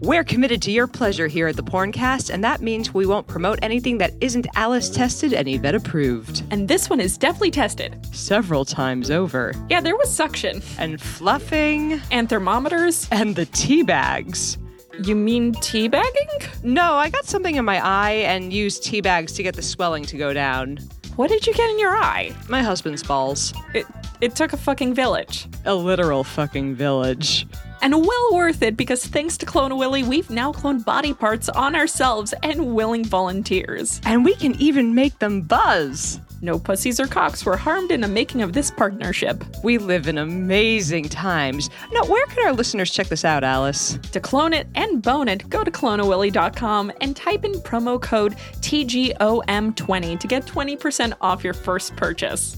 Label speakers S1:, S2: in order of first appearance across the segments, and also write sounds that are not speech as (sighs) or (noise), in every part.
S1: We're committed to your pleasure here at the Porncast, and that means we won't promote anything that isn't Alice tested and Yvette approved.
S2: And this one is definitely tested.
S1: Several times over.
S2: Yeah, there was suction.
S1: And fluffing.
S2: And thermometers.
S1: And the tea bags.
S2: You mean teabagging?
S1: No, I got something in my eye and used tea bags to get the swelling to go down.
S2: What did you get in your eye?
S1: My husband's balls.
S2: It it took a fucking village.
S1: A literal fucking village.
S2: And well worth it because thanks to Clone a Willy, we've now cloned body parts on ourselves and willing volunteers.
S1: And we can even make them buzz.
S2: No pussies or cocks were harmed in the making of this partnership.
S1: We live in amazing times. Now, where can our listeners check this out, Alice?
S2: To clone it and bone it, go to cloneawilly.com and type in promo code TGOM20 to get 20% off your first purchase.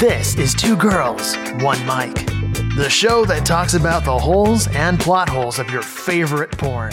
S3: This is Two Girls, One Mic, the show that talks about the holes and plot holes of your favorite porn.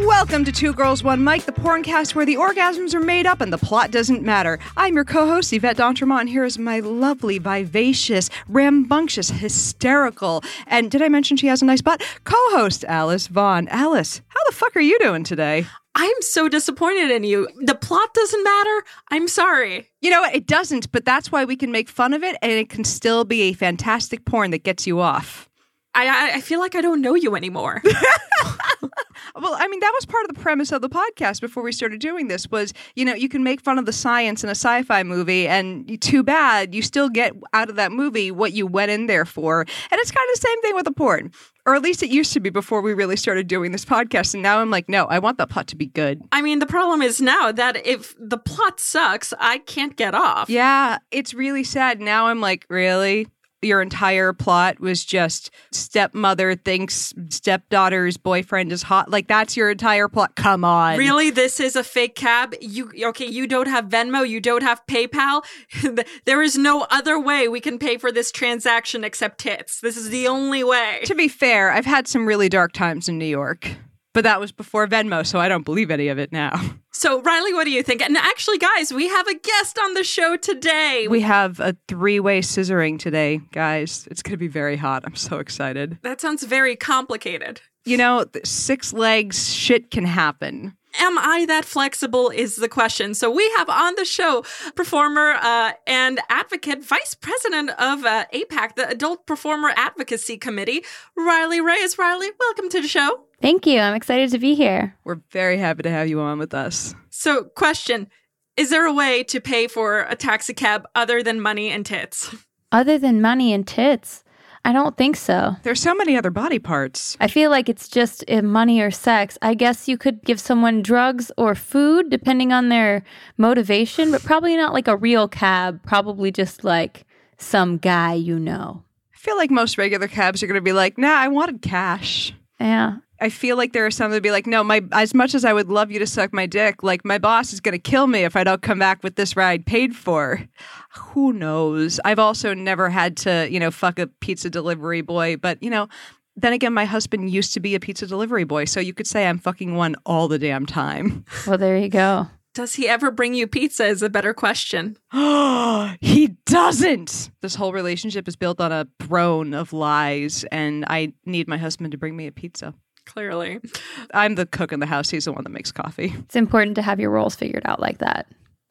S1: Welcome to Two Girls, One Mic, the porncast where the orgasms are made up and the plot doesn't matter. I'm your co host, Yvette D'Entremont, and here is my lovely, vivacious, rambunctious, hysterical, and did I mention she has a nice butt? Co host, Alice Vaughn. Alice, how the fuck are you doing today?
S2: I'm so disappointed in you. The plot doesn't matter. I'm sorry.
S1: You know? It doesn't, but that's why we can make fun of it and it can still be a fantastic porn that gets you off.
S2: I, I, feel like I don't know you anymore. (laughs)
S1: well, I mean, that was part of the premise of the podcast before we started doing this was, you know, you can make fun of the science in a sci-fi movie and too bad you still get out of that movie what you went in there for. And it's kind of the same thing with the porn. Or at least it used to be before we really started doing this podcast. And now I'm like, no, I want the plot to be good.
S2: I mean, the problem is now that if the plot sucks, I can't get off.
S1: Yeah, it's really sad. Now I'm like, really? Your entire plot was just stepmother thinks stepdaughter's boyfriend is hot. Like that's your entire plot. Come on.
S2: Really? This is a fake cab? You okay, you don't have Venmo, you don't have PayPal? (laughs) there is no other way we can pay for this transaction except tits. This is the only way.
S1: To be fair, I've had some really dark times in New York. But that was before Venmo, so I don't believe any of it now.
S2: So, Riley, what do you think? And actually, guys, we have a guest on the show today.
S1: We have a three way scissoring today, guys. It's going to be very hot. I'm so excited.
S2: That sounds very complicated.
S1: You know, six legs, shit can happen.
S2: Am I that flexible? Is the question. So we have on the show performer uh, and advocate, vice president of uh, APAC, the Adult Performer Advocacy Committee, Riley Reyes. Riley, welcome to the show.
S4: Thank you. I'm excited to be here.
S1: We're very happy to have you on with us.
S2: So, question Is there a way to pay for a taxi cab other than money and tits?
S4: Other than money and tits? I don't think so.
S1: There's so many other body parts.
S4: I feel like it's just uh, money or sex. I guess you could give someone drugs or food depending on their motivation, but probably not like a real cab, probably just like some guy you know.
S1: I feel like most regular cabs are going to be like, nah, I wanted cash.
S4: Yeah.
S1: I feel like there are some that would be like, no, my as much as I would love you to suck my dick, like my boss is gonna kill me if I don't come back with this ride paid for. Who knows? I've also never had to, you know, fuck a pizza delivery boy, but you know, then again, my husband used to be a pizza delivery boy, so you could say I'm fucking one all the damn time.
S4: Well, there you go.
S2: Does he ever bring you pizza? Is a better question. (gasps)
S1: he doesn't. This whole relationship is built on a throne of lies, and I need my husband to bring me a pizza.
S2: Clearly.
S1: I'm the cook in the house. He's the one that makes coffee.
S4: It's important to have your roles figured out like that.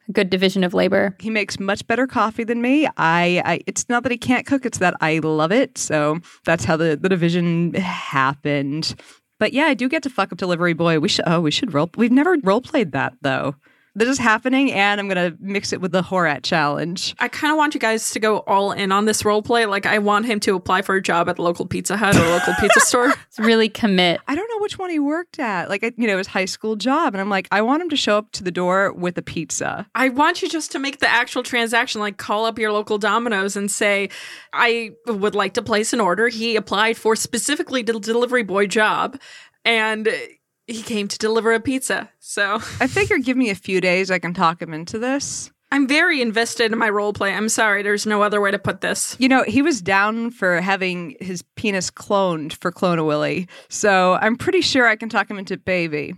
S4: A good division of labor.
S1: He makes much better coffee than me. I, I it's not that he can't cook, it's that I love it. So that's how the, the division happened. But yeah, I do get to fuck up delivery boy. We should oh, we should role we've never role played that though this is happening and I'm going to mix it with the Horat challenge.
S2: I kind of want you guys to go all in on this role play. Like, I want him to apply for a job at the local Pizza Hut or local (laughs) pizza store. (laughs)
S4: It's really commit.
S1: I don't know which one he worked at. Like, you know, his high school job. And I'm like, I want him to show up to the door with a pizza.
S2: I want you just to make the actual transaction, like call up your local Domino's and say, I would like to place an order. He applied for specifically the delivery boy job. And he came to deliver a pizza. So
S1: I figure give me a few days, I can talk him into this.
S2: I'm very invested in my role play. I'm sorry, there's no other way to put this.
S1: You know, he was down for having his penis cloned for Clone a Willy. So I'm pretty sure I can talk him into baby.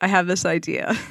S1: I have this idea. (laughs)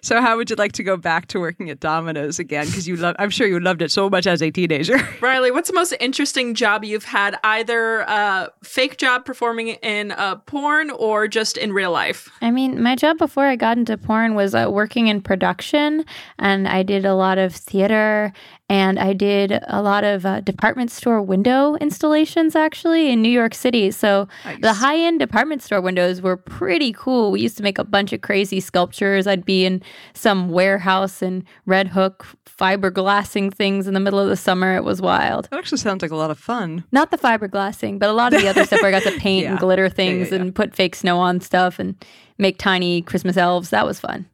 S1: So, how would you like to go back to working at Domino's again? Because you love, I'm sure you loved it so much as a teenager. (laughs)
S2: Riley, what's the most interesting job you've had? Either a fake job performing in a porn or just in real life?
S4: I mean, my job before I got into porn was uh, working in production, and I did a lot of theater and I did a lot of uh, department store window installations actually in New York City. So
S1: Nice.
S4: the high end department store windows were pretty cool. We used to make a bunch of crazy sculptures. I'd be in some warehouse in Red Hook fiberglassing things in the middle of the summer. It was wild.
S1: That actually sounds like a lot of fun.
S4: Not the fiberglassing, but a lot of the other stuff where I got to (laughs) paint
S1: Yeah.
S4: and glitter things
S1: yeah.
S4: and put fake snow on stuff and make tiny Christmas elves. That was fun.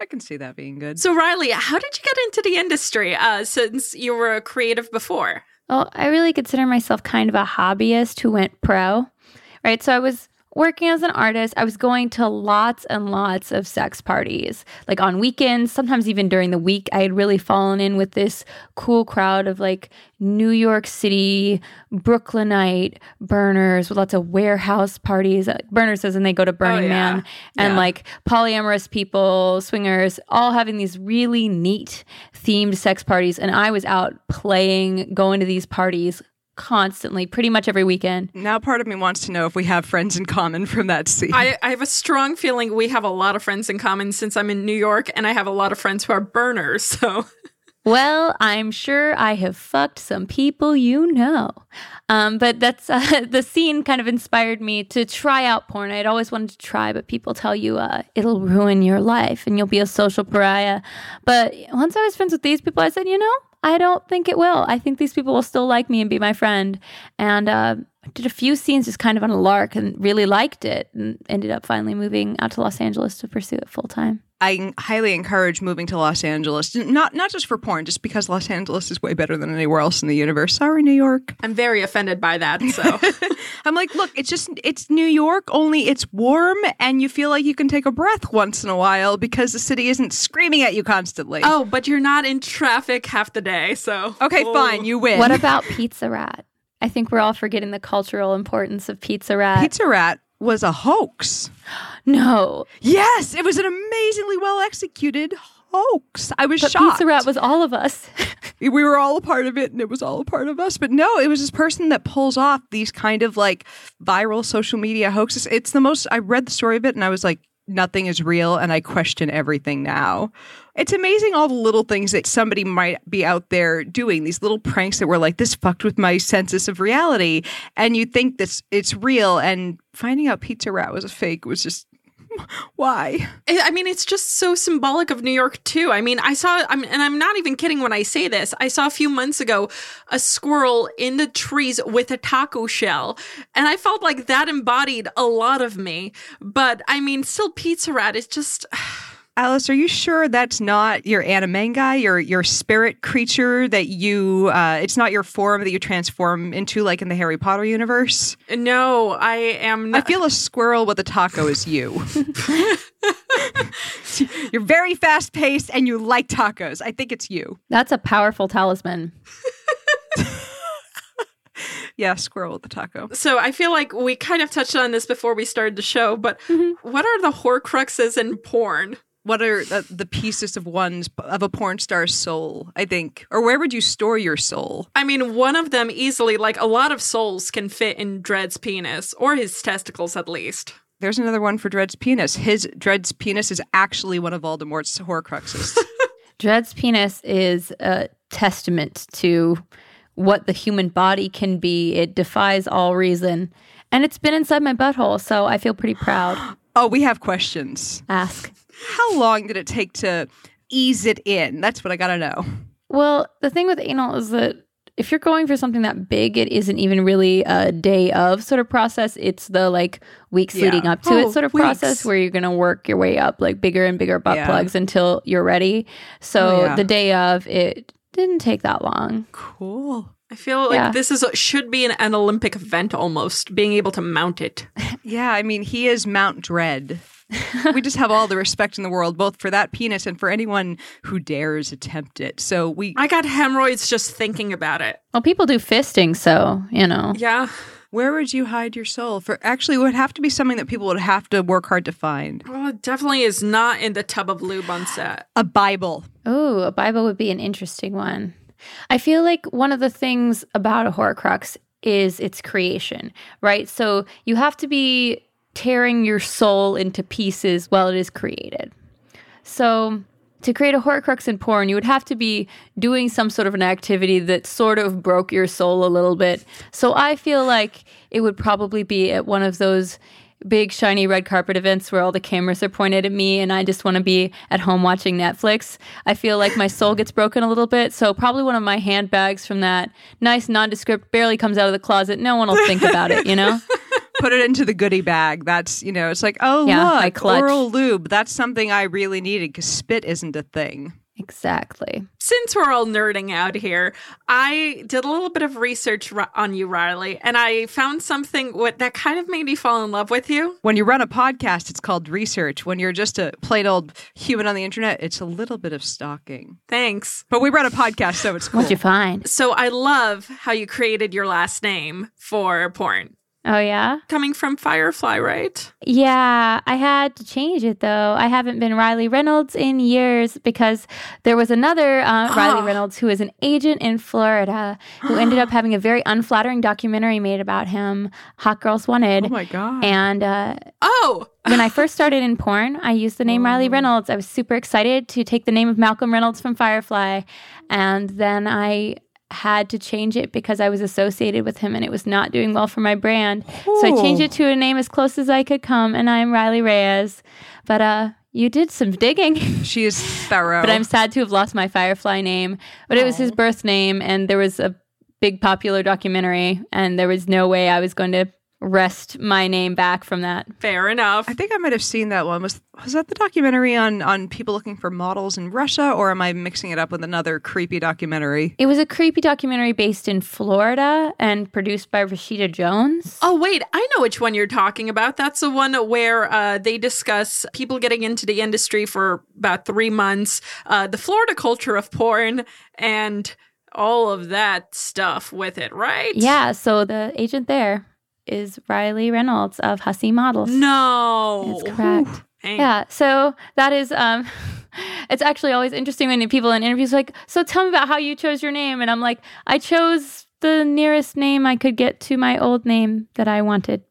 S1: I can see that being good.
S2: So, Riley, how did you get into the industry uh, since you were a creative before?
S4: Well, I really consider myself kind of a hobbyist who went pro, right? So I was working as an artist. I was going to lots and lots of sex parties, like on weekends, sometimes even during the week. I had really fallen in with this cool crowd of like New York City, Brooklynite burners with lots of warehouse parties. Uh, Burners as in they go to Burning
S2: yeah.
S4: Man and
S2: Yeah.
S4: like polyamorous people, swingers, all having these really neat themed sex parties. And I was out playing, going to these parties constantly, pretty much every weekend.
S1: Now, part of me wants to know if we have friends in common from that scene.
S2: I, I have a strong feeling we have a lot of friends in common since I'm in New York and I have a lot of friends who are burners. So,
S4: Well, I'm sure I have fucked some people you know. Um, but that's uh, (laughs) the scene kind of inspired me to try out porn. I'd always wanted to try, but people tell you uh, it'll ruin your life and you'll be a social pariah. But once I was friends with these people, I said, you know, I don't think it will. I think these people will still like me and be my friend. And uh, did a few scenes just kind of on a lark and really liked it and ended up finally moving out to Los Angeles to pursue it full time.
S1: I highly encourage moving to Los Angeles, not not just for porn, just because Los Angeles is way better than anywhere else in the universe. Sorry, New York.
S2: I'm very offended by that. So, (laughs)
S1: I'm like, look, it's just it's New York, only it's warm, and you feel like you can take a breath once in a while because the city isn't screaming at you constantly.
S2: oh, but you're not in traffic half the day. So,
S1: okay,
S2: Oh.
S1: fine, you win.
S4: What about Pizza Rat? I think we're all forgetting the cultural importance of Pizza Rat.
S1: Pizza Rat was a hoax.
S4: no,
S1: Yes, it was an amazingly well executed hoax. I was
S4: but
S1: shocked.
S4: Pizza Rat was all of us. (laughs)
S1: we were all a part of it and it was all a part of us but no it was this person that pulls off these kind of like viral social media hoaxes it's the most i read the story of it and i was like nothing is real and i question everything now. It's amazing all the little things that somebody might be out there doing these little pranks that were like this fucked with my senses of reality. And you think this it's real and finding out pizza rat was a fake was just (laughs) why
S2: I mean, it's just so symbolic of New York too. I mean, I saw, I'm, and I'm not even kidding when I say this. I saw a few months ago a squirrel in the trees with a taco shell, and I felt like that embodied a lot of me. But I mean, still, Pizza Rat is just. (sighs)
S1: Alice, are you sure that's not your animagi, your your spirit creature that you? Uh, it's not your form that you transform into, like in the Harry Potter universe.
S2: No, I am.
S1: I feel a squirrel with a taco is you. (laughs) You're very fast paced and you like tacos. I think it's you.
S4: That's a powerful talisman. (laughs)
S1: Yeah, squirrel with the taco.
S2: so I feel like we kind of touched on this before we started the show. But what are the Horcruxes in porn?
S1: What are the, the pieces of one's of a porn star's soul? I think, or where would you store your soul?
S2: I mean, one of them easily, like a lot of souls, can fit in Dredd's penis or his testicles at least.
S1: There's another one for Dredd's penis. His Dredd's penis is actually one of Voldemort's Horcruxes. (laughs)
S4: Dredd's penis is a testament to what the human body can be. It defies all reason. And it's been inside my butthole, so I feel pretty proud. (gasps)
S1: oh, we have questions.
S4: Ask.
S1: How long did it take to ease it in? That's what I gotta know.
S4: Well, the thing with anal is that if you're going for something that big, it isn't even really a day of sort of process. It's the like weeks
S1: Yeah.
S4: leading up to
S1: Oh,
S4: it sort of
S1: weeks.
S4: process where you're going to work your way up like bigger and bigger butt
S1: Yeah.
S4: plugs until you're ready. So
S1: Oh, yeah.
S4: the day of, it didn't take that long.
S1: Cool.
S2: I feel like
S4: Yeah.
S2: this is a, should be an, an Olympic event almost, being able to mount it. (laughs)
S1: Yeah, I mean, he is Mount Dredd. (laughs) we just have all the respect in the world, both for that penis and for anyone who dares attempt it. So we.
S2: I got hemorrhoids just thinking about it.
S4: Well, people do fisting, so, you know.
S2: Yeah.
S1: Where would you hide your soul? For actually, it would have to be something that people would have to work hard to find.
S2: Well, it definitely is not in the tub of lube on set.
S1: A Bible.
S4: Oh, a Bible would be an interesting one. I feel like one of the things about a Horcrux is its creation, right? So you have to be tearing your soul into pieces while it is created. So to create a Horcrux in porn, you would have to be doing some sort of an activity that sort of broke your soul a little bit. So I feel like it would probably be at one of those big shiny red carpet events where all the cameras are pointed at me and I just want to be at home watching Netflix. I feel like my soul gets broken a little bit. So probably one of my handbags from that nice nondescript barely comes out of the closet. No one will think about it, you know? (laughs)
S1: Put it into the goodie bag. That's, you know, it's like, oh,
S4: Yeah, my
S1: look,
S4: clutch.
S1: oral lube. That's something I really needed because spit isn't a thing.
S4: Exactly.
S2: Since we're all nerding out here, I did a little bit of research on you, Riley, and I found something what, that kind of made me fall in love with you.
S1: When you run a podcast, it's called research. When you're just a plain old human on the internet, it's a little bit of stalking.
S2: Thanks.
S1: But we run a podcast, so it's cool.
S4: What'd you find?
S2: So I love how you created your last name for porn.
S4: Oh, yeah?
S2: Coming from Firefly, right?
S4: Yeah, I had to change it though. I haven't been Riley Reynolds in years because there was another uh, Riley
S2: Ah.
S4: Reynolds who is an agent in Florida who ended up (gasps) having a very unflattering documentary made about him, Hot Girls Wanted.
S1: Oh my God.
S4: and uh,
S2: Oh,
S4: when I first started in porn, I used the name Riley Reynolds. I was super excited to take the name of Malcolm Reynolds from Firefly. And then I had to change it because I was associated with him and it was not doing well for my brand. So I changed it to a name as close as I could come, and I'm Riley Reyes. But uh, you did some digging.
S1: She is thorough. (laughs)
S4: but I'm sad to have lost my Firefly name. But it was his birth name, and there was a big popular documentary, and there was no way I was going to wrest my name back from that.
S2: fair enough.
S1: I think I might have seen that one. Was was that the documentary on on people looking for models in Russia, or am I mixing it up with another creepy documentary?
S4: It was a creepy documentary based in Florida and produced by Rashida Jones.
S2: Oh, wait, I know which one you're talking about. That's the one where uh, they discuss people getting into the industry for about three months, uh, the Florida culture of porn, and all of that stuff with it, right?
S4: Yeah, so the agent there is Riley Reynolds of Hussie Models.
S2: No.
S4: That's correct.
S2: Hey.
S4: Yeah, so that is um (laughs) it's actually always interesting when people in interviews are like, "So tell me about how you chose your name." And I'm like, "I chose the nearest name I could get to my old name that I wanted."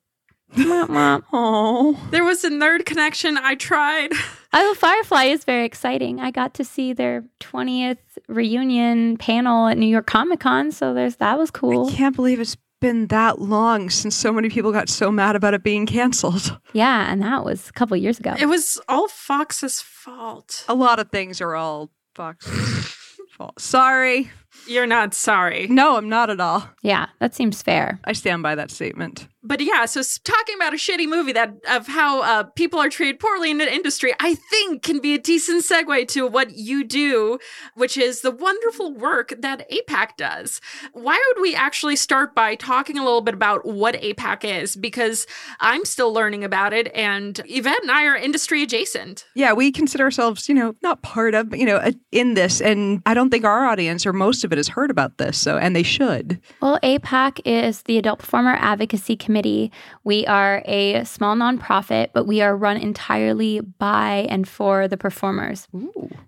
S1: Oh, (laughs)
S2: There was a nerd connection. I tried. (laughs)
S4: Oh, Firefly is very exciting. I got to see their 20th reunion panel at New York Comic Con, so there's that was cool.
S1: I can't believe it's been that long since so many people got so mad about it being canceled.
S4: Yeah, and that was a couple years ago.
S2: It was all Fox's fault.
S1: A lot of things are all Fox's (laughs) fault. Sorry.
S2: You're not sorry.
S1: No, I'm not at all.
S4: yeah, that seems fair.
S1: I stand by that statement.
S2: But yeah, so talking about a shitty movie that of how uh, people are treated poorly in the industry, I think can be a decent segue to what you do, which is the wonderful work that APAC does. Why would we actually start by talking a little bit about what APAC is? Because I'm still learning about it, and Yvette and I are industry adjacent.
S1: Yeah, we consider ourselves, you know, not part of, but, you know, uh, in this. And I don't think our audience or most of it has heard about this. So, and they should.
S4: Well, APAC is the Adult Performer Advocacy Committee. We are a small nonprofit, but we are run entirely by and for the performers.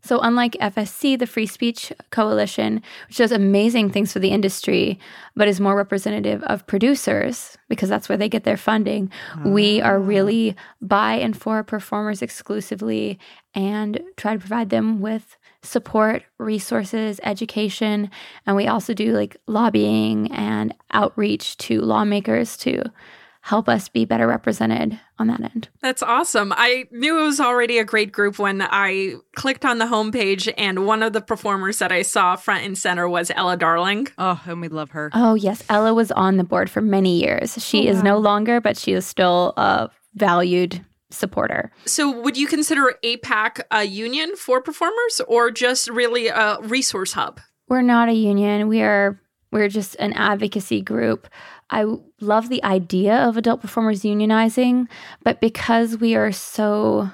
S4: So, unlike FSC, the Free Speech Coalition, which does amazing things for the industry, but is more representative of producers because that's where they get their funding, we ah. are really by and for performers exclusively and try to provide them with support, resources, education. And we also do like lobbying and outreach to lawmakers to help us be better represented on that end.
S2: That's awesome. I knew it was already a great group when I clicked on the homepage, and one of the performers that I saw front and center was Ella Darling.
S1: Oh, and we love her.
S4: Oh, yes. Ella was on the board for many years. She oh, is no longer, but she is still a valued supporter.
S2: So, would you consider APAC a union for performers or just really a resource hub?
S4: We're not a union. We are we're just an advocacy group. I love the idea of adult performers unionizing, but because we are so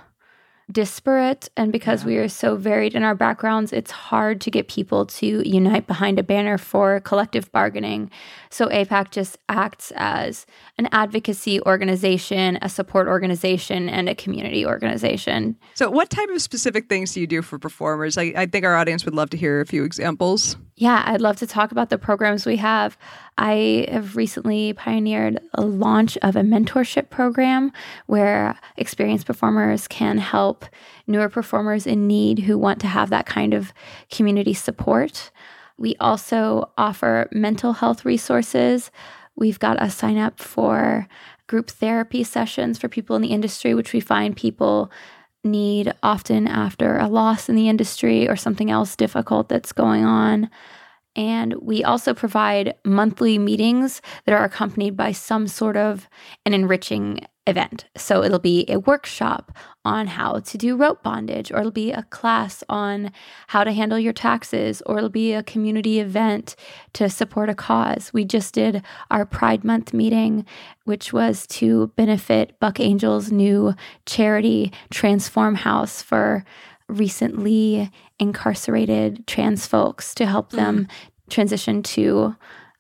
S4: disparate and because we are so varied in our backgrounds, it's hard to get people to unite behind a banner for collective bargaining. So APAC just acts as an advocacy organization, a support organization, and a community organization.
S1: So, what type of specific things do you do for performers? I, I think our audience would love to hear a few examples.
S4: Yeah, I'd love to talk about the programs we have. I have recently pioneered a launch of a mentorship program where experienced performers can help newer performers in need who want to have that kind of community support. We also offer mental health resources. We've got a sign up for group therapy sessions for people in the industry, which we find people need often after a loss in the industry or something else difficult that's going on. And we also provide monthly meetings that are accompanied by some sort of an enriching event. So it'll be a workshop on how to do rope bondage, or it'll be a class on how to handle your taxes, or it'll be a community event to support a cause. We just did our Pride Month meeting, which was to benefit Buck Angel's new charity, Transform House, for recently incarcerated trans folks to help them mm. transition to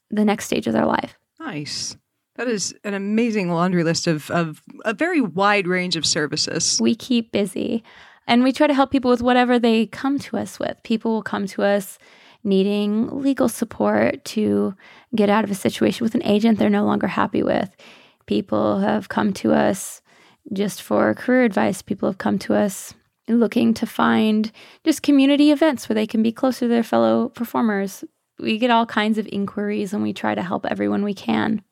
S4: the next stage of their life.
S1: Nice. That is an amazing laundry list of, of a very wide range of services.
S4: We keep busy and we try to help people with whatever they come to us with. People will come to us needing legal support to get out of a situation with an agent they're no longer happy with. People have come to us just for career advice. People have come to us looking to find just community events where they can be closer to their fellow performers. We get all kinds of inquiries and we try to help everyone we can.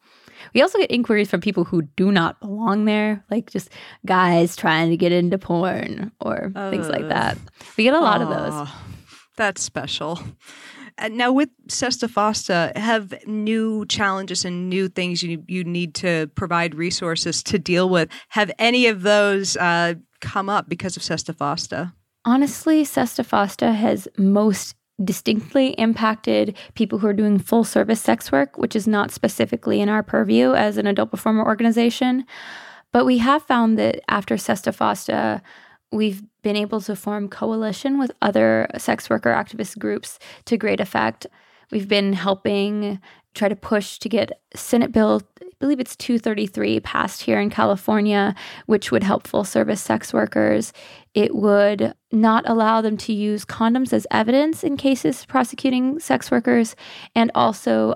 S4: We also get inquiries from people who do not belong there, like just guys trying to get into porn or uh, things like that. We get a lot of those.
S1: That's special. And now with Sesta Fosta, have new challenges and new things you you need to provide resources to deal with. Have any of those uh, come up because of Sesta Fosta?
S4: Honestly, Sesta Fosta has most distinctly impacted people who are doing full service sex work, which is not specifically in our purview as an adult performer organization. But we have found that after Sesta Fosta, we've been able to form coalition with other sex worker activist groups to great effect. We've been helping try to push to get Senate Bill, believe it's 233, passed here in California, which would help full service sex workers. It would not allow them to use condoms as evidence in cases prosecuting sex workers, and also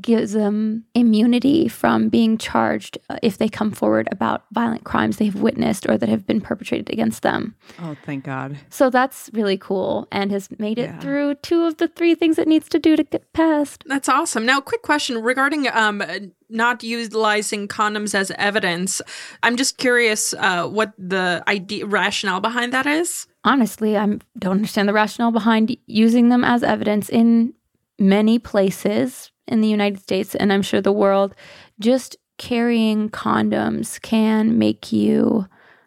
S4: gives them immunity from being charged uh, if they come forward about violent crimes they have witnessed or that have been perpetrated against them.
S1: Oh, thank God.
S4: So that's really cool and has made it yeah. through two of the three things it needs to do to get passed.
S2: That's awesome. Now, quick question regarding um, not utilizing condoms as evidence. I'm just curious uh, what the idea rationale behind that is.
S4: Honestly, I don't understand the rationale behind using them as evidence in many places in the United States and I'm sure the world, just carrying condoms can make you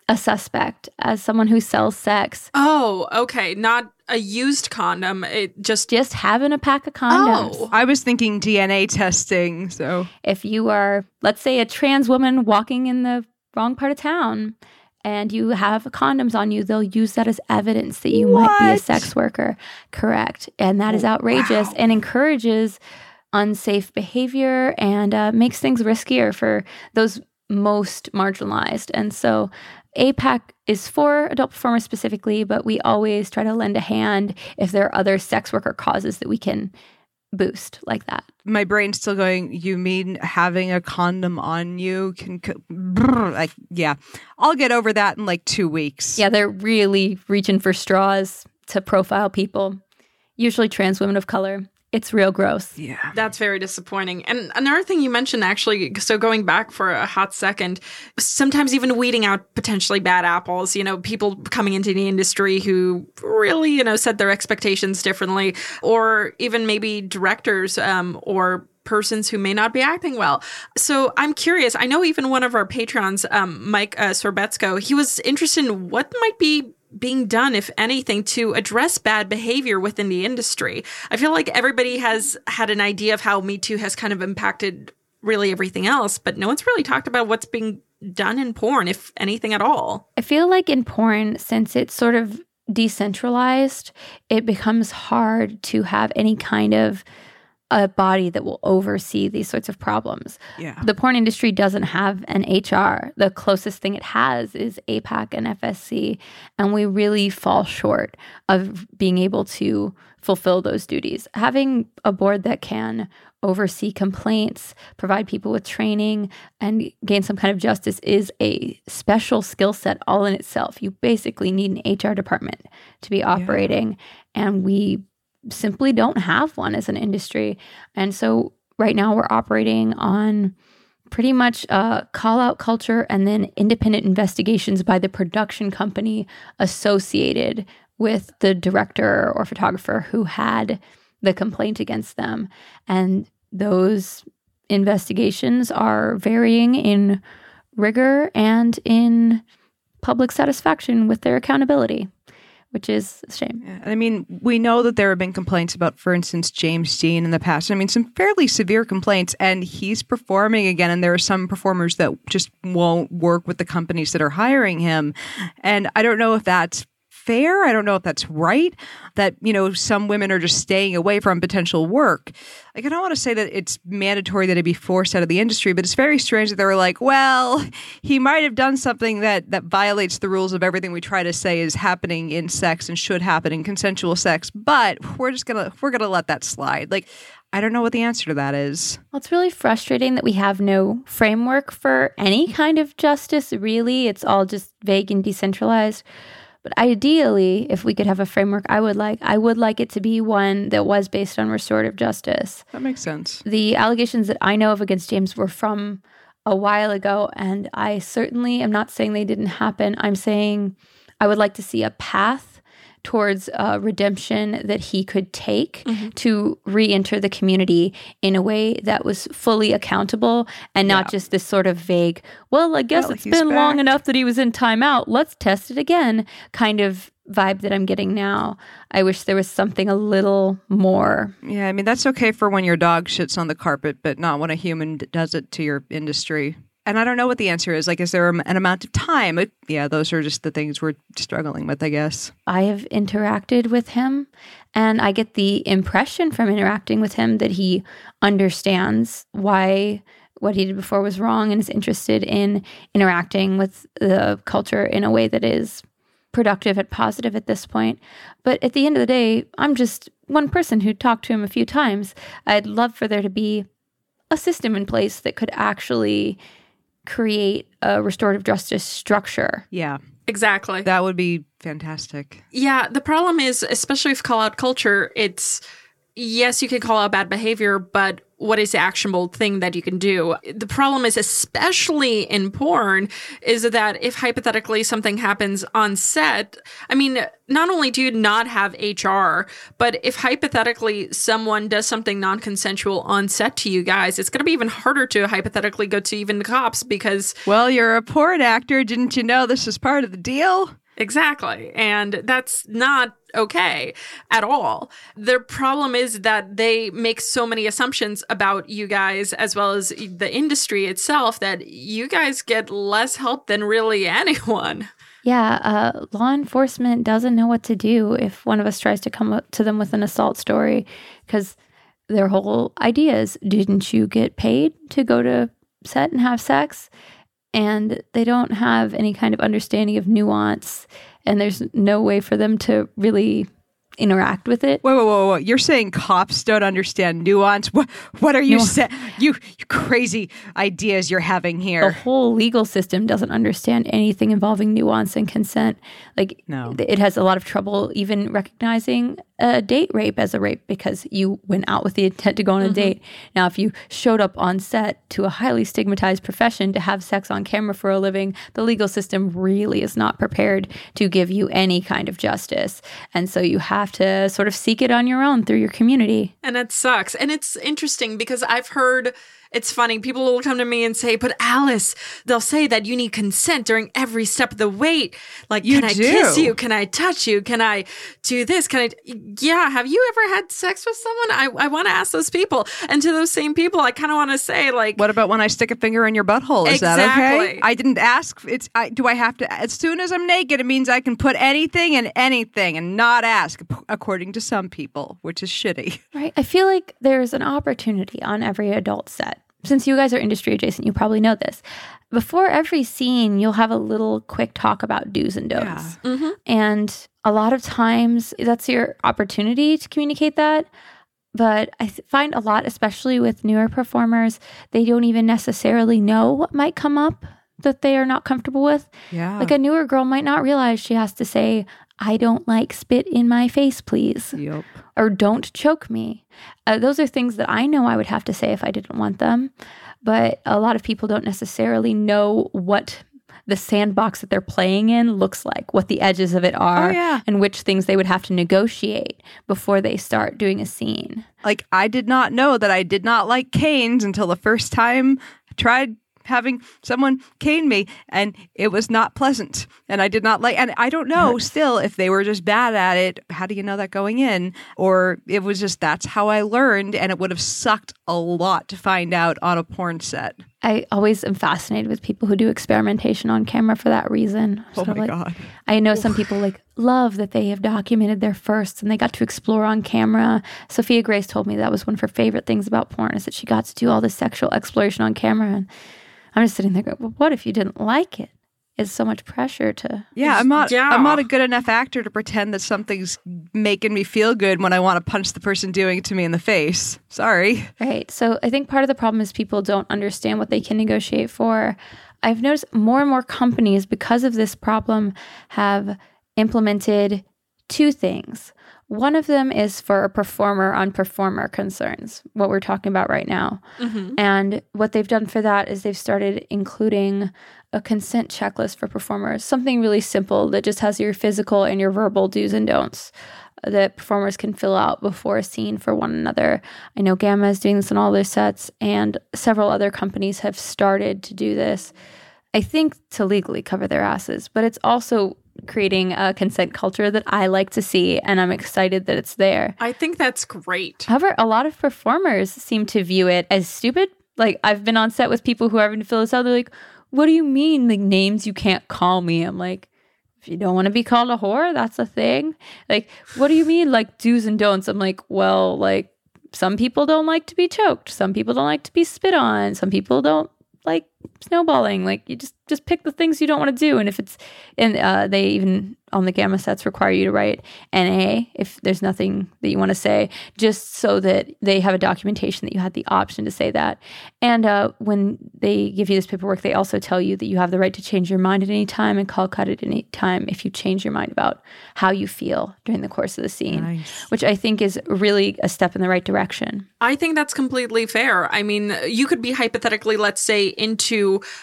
S4: a suspect as someone who sells sex.
S2: Oh, okay. Not a used condom. It just
S4: just having a pack of condoms.
S1: Oh, I was thinking DNA testing. So
S4: if you are, let's say, a trans woman walking in the wrong part of town and you have condoms on you, they'll use that as evidence that you what? might be a sex worker. Correct. And that is oh, outrageous wow. and encourages unsafe behavior and uh, makes things riskier for those most marginalized. And so APAC is for adult performers specifically, but we always try to lend a hand if there are other sex worker causes that we can boost like that.
S1: My brain's still going, you mean having a condom on you can brr, like yeah. I'll get over that in like 2 weeks.
S4: Yeah, they're really reaching for straws to profile people, usually trans women of color. It's real gross.
S1: Yeah.
S2: That's very disappointing. And another thing you mentioned, actually, so going back for a hot second, sometimes even weeding out potentially bad apples, you know, people coming into the industry who really, you know, set their expectations differently, or even maybe directors um, or persons who may not be acting well. So I'm curious. I know even one of our patrons, um, Mike uh, Sorbetsko, he was interested in what might be being done, if anything, to address bad behavior within the industry? I feel like everybody has had an idea of how Me Too has kind of impacted really everything else, but no one's really talked about what's being done in porn, if anything at all.
S4: I feel like in porn, since it's sort of decentralized, it becomes hard to have any kind of a body that will oversee these sorts of problems.
S1: Yeah.
S4: The porn industry doesn't have an HR. The closest thing it has is APAC and FSC, and we really fall short of being able to fulfill those duties. Having a board that can oversee complaints, provide people with training, and gain some kind of justice is a special skill set all in itself. You basically need an HR department to be operating, and we simply don't have one as an industry. And so right now we're operating on pretty much a call out culture and then independent investigations by the production company associated with the director or photographer who had the complaint against them. And those investigations are varying in rigor and in public satisfaction with their accountability which is a shame.
S1: Yeah, I mean, we know that there have been complaints about, for instance, James Dean in the past. I mean, some fairly severe complaints, and he's performing again. And there are some performers that just won't work with the companies that are hiring him. And I don't know if that's fair. I don't know if that's right that, you know, some women are just staying away from potential work. Like, I don't want to say that it's mandatory that it be forced out of the industry, but it's very strange that they were like, well, he might have done something that, that violates the rules of everything we try to say is happening in sex and should happen in consensual sex, but we're just going to, we're going to let that slide. Like, I don't know what the answer to that is.
S4: Well, it's really frustrating that we have no framework for any kind of justice, really. It's all just vague and decentralized. But ideally, if we could have a framework, I would like I would like it to be one that was based on restorative justice.
S1: That makes sense.
S4: The allegations that I know of against James were from a while ago, and I certainly am not saying they didn't happen. I'm saying I would like to see a path towards uh, redemption that he could take mm-hmm. to re-enter the community in a way that was fully accountable and not yeah. just this sort of vague well i guess well, it's been back. long enough that he was in timeout let's test it again kind of vibe that i'm getting now i wish there was something a little more
S1: yeah i mean that's okay for when your dog shits on the carpet but not when a human does it to your industry and I don't know what the answer is. Like, is there an amount of time? Yeah, those are just the things we're struggling with, I guess.
S4: I have interacted with him, and I get the impression from interacting with him that he understands why what he did before was wrong and is interested in interacting with the culture in a way that is productive and positive at this point. But at the end of the day, I'm just one person who talked to him a few times. I'd love for there to be a system in place that could actually create a restorative justice structure.
S1: Yeah.
S2: Exactly.
S1: That would be fantastic.
S2: Yeah. The problem is, especially with call out culture, it's yes, you can call out bad behavior, but what is the actionable thing that you can do? The problem is, especially in porn, is that if hypothetically something happens on set, I mean, not only do you not have HR, but if hypothetically someone does something non consensual on set to you guys, it's going to be even harder to hypothetically go to even the cops because.
S1: Well, you're a porn actor. Didn't you know this is part of the deal?
S2: Exactly. And that's not okay at all. The problem is that they make so many assumptions about you guys as well as the industry itself that you guys get less help than really (laughs) anyone.
S4: Yeah, uh, law enforcement doesn't know what to do if one of us tries to come up to them with an assault story because their whole idea is didn't you get paid to go to set and have sex? And they don't have any kind of understanding of nuance and there's no way for them to really interact with it.
S1: Whoa, whoa, whoa, whoa! You're saying cops don't understand nuance? What? What are you saying? You, you crazy ideas you're having here.
S4: The whole legal system doesn't understand anything involving nuance and consent. Like,
S1: no,
S4: it has a lot of trouble even recognizing a date rape as a rape because you went out with the intent to go on a mm-hmm. date. Now, if you showed up on set to a highly stigmatized profession to have sex on camera for a living, the legal system really is not prepared to give you any kind of justice. And so you have have to sort of seek it on your own through your community.
S2: And it sucks. And it's interesting because I've heard It's funny. People will come to me and say, "But Alice, they'll say that you need consent during every step of the wait. Like,
S1: You
S2: can I kiss you? Can I touch you? Can I do this? Can I? Yeah. Have you ever had sex with someone? I I want to ask those people, and to those same people, I kind of want to say, like,
S1: What about when I stick a finger in your butthole? Is that okay? I didn't ask. It's. I, do I have to? As soon as I'm naked, it means I can put anything in anything and not ask, according to some people, which is shitty.
S4: Right. I feel like there's an opportunity on every adult set. Since you guys are industry adjacent, you probably know this. Before every scene, you'll have a little quick talk about do's and don'ts. Mm-hmm. And a lot of times that's your opportunity to communicate that. But I find a lot, especially with newer performers, they don't even necessarily know what might come up that they are not comfortable with.
S1: Yeah.
S4: Like a newer girl might not realize she has to say, I don't like spit in my face, please
S1: Yep.
S4: or don't choke me. Uh, those are things that I know I would have to say if I didn't want them. But a lot of people don't necessarily know what the sandbox that they're playing in looks like, what the edges of it are,
S1: Oh, yeah.
S4: and which things they would have to negotiate before they start doing a scene.
S1: Like I did not know that I did not like canes until the first time I tried having someone cane me and it was not pleasant and I did not like and I don't know (laughs) still if they were just bad at it how do you know that going in or it was just that's how I learned and it would have sucked a lot to find out on a porn set
S4: I always am fascinated with people who do experimentation on camera for that reason.
S1: oh my
S4: like-
S1: god
S4: I know some people like love that they have documented their firsts and they got to explore on camera. Sophia Grace told me that was one of her favorite things about porn is that she got to do all this sexual exploration on camera. And I'm just sitting there going, well, what if you didn't like it? It's so much pressure to.
S1: Yeah, I'm not.
S2: Yeah.
S1: I'm not a good enough actor to pretend that something's making me feel good when I want to punch the person doing it to me in the face. Sorry.
S4: Right. So I think part of the problem is people don't understand what they can negotiate for. I've noticed more and more companies, because of this problem, have implemented two things. One of them is for performer on performer concerns, what we're talking about right now. Mm-hmm. And what they've done for that is they've started including a consent checklist for performers, something really simple that just has your physical and your verbal do's and don'ts uh, that performers can fill out before a scene for one another. I know Gamma is doing this in all their sets, and several other companies have started to do this. I think to legally cover their asses, but it's also creating a consent culture that I like to see, and I'm excited that it's there.
S2: I think that's great.
S4: However, a lot of performers seem to view it as stupid. Like I've been on set with people who are having to fill this out. They're like, "What do you mean, like names you can't call me?" I'm like, "If you don't want to be called a whore, that's a thing." Like, what do you mean, like do's and don'ts? I'm like, well, like some people don't like to be choked. Some people don't like to be spit on. Some people don't like snowballing. Like you just just pick the things you don't want to do. And if it's and uh, they even on the gamma sets require you to write NA if there's nothing that you want to say, just so that they have a documentation that you had the option to say that. And uh, when they give you this paperwork, they also tell you that you have the right to change your mind at any time and call cut at any time if you change your mind about how you feel during the course of the scene, which I think is really a step in the right direction.
S2: I think that's completely fair. I mean, you could be hypothetically, let's say, into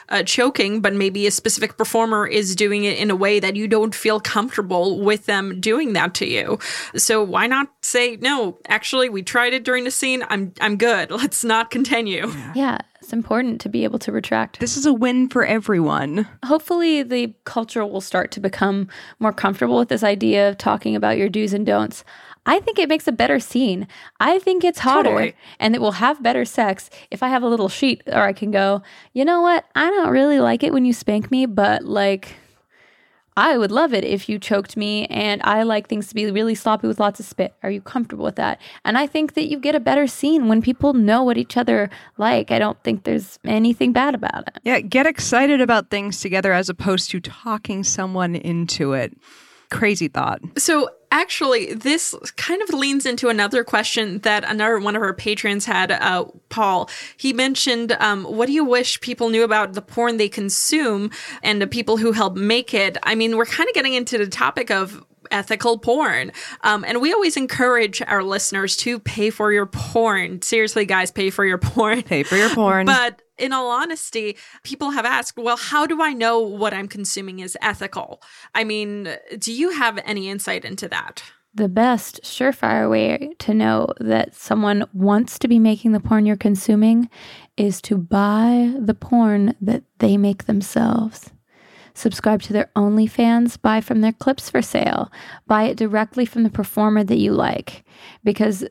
S2: uh, choking, but maybe a specific performer is doing it in a way that you don't feel comfortable with them doing that to you. So why not say no? Actually, we tried it during the scene. I'm I'm good. (laughs) Let's not continue.
S4: Yeah, it's important to be able to retract.
S1: This is a win for everyone.
S4: hopefully the culture will start to become more comfortable with this idea of talking about your do's and don'ts. I think it makes a better scene. I think it's hotter
S2: Totally.
S4: and it will have better sex if I have a little sheet or I can go, you know what? I don't really like it when you spank me, but like I would love it if you choked me and I like things to be really sloppy with lots of spit. Are you comfortable with that? And I think that you get a better scene when people know what each other like. I don't think there's anything bad about it.
S1: Yeah, get excited about things together as opposed to talking someone into it. Crazy thought.
S2: So actually, this kind of leans into another question that another one of our patrons had, uh, Paul. He mentioned, um, what do you wish people knew about the porn they consume and the people who help make it? I mean, we're kind of getting into the topic of ethical porn. Um, and we always encourage our listeners to pay for your porn. Seriously, guys, pay for your porn.
S1: Pay for your porn. (laughs)
S2: But in all honesty, people have asked, well, how do I know what I'm consuming is ethical? I mean, do you have any insight into that?
S4: the best surefire way to know that someone wants to be making the porn you're consuming is to buy the porn that they make themselves. Subscribe to their OnlyFans, buy from their clips for sale, buy it directly from the performer that you like, because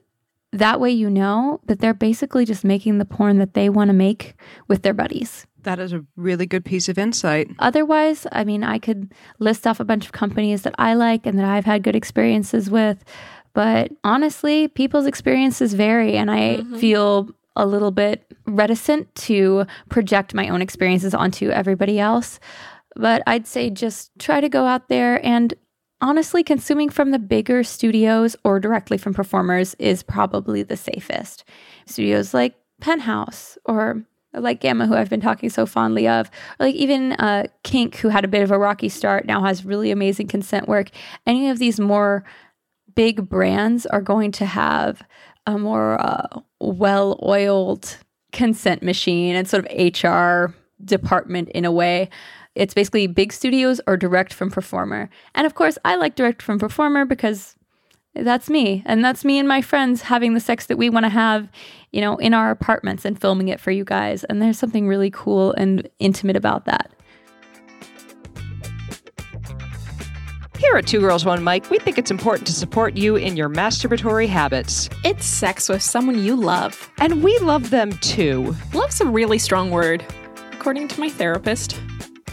S4: that way you know that they're basically just making the porn that they want to make with their buddies.
S1: That is a really good piece of insight.
S4: Otherwise, I mean, I could list off a bunch of companies that I like and that I've had good experiences with. But honestly, people's experiences vary, and I mm-hmm. feel a little bit reticent to project my own experiences onto everybody else. But I'd say just try to go out there and honestly, consuming from the bigger studios or directly from performers is probably the safest. Studios like Penthouse or like Gamma, who I've been talking so fondly of, or like even uh, Kink, who had a bit of a rocky start, now has really amazing consent work. Any of these more big brands are going to have a more uh, well oiled consent machine and sort of HR department in a way. It's basically big studios or direct from performer. And of course, I like direct from performer because that's me. And that's me and my friends having the sex that we want to have, you know, in our apartments and filming it for you guys. And there's something really cool and intimate about that.
S1: Here at Two Girls One Mic, we think it's important to support you in your masturbatory habits.
S2: It's sex with someone you love.
S1: And we love them too.
S2: Love's a really strong word, according to my therapist.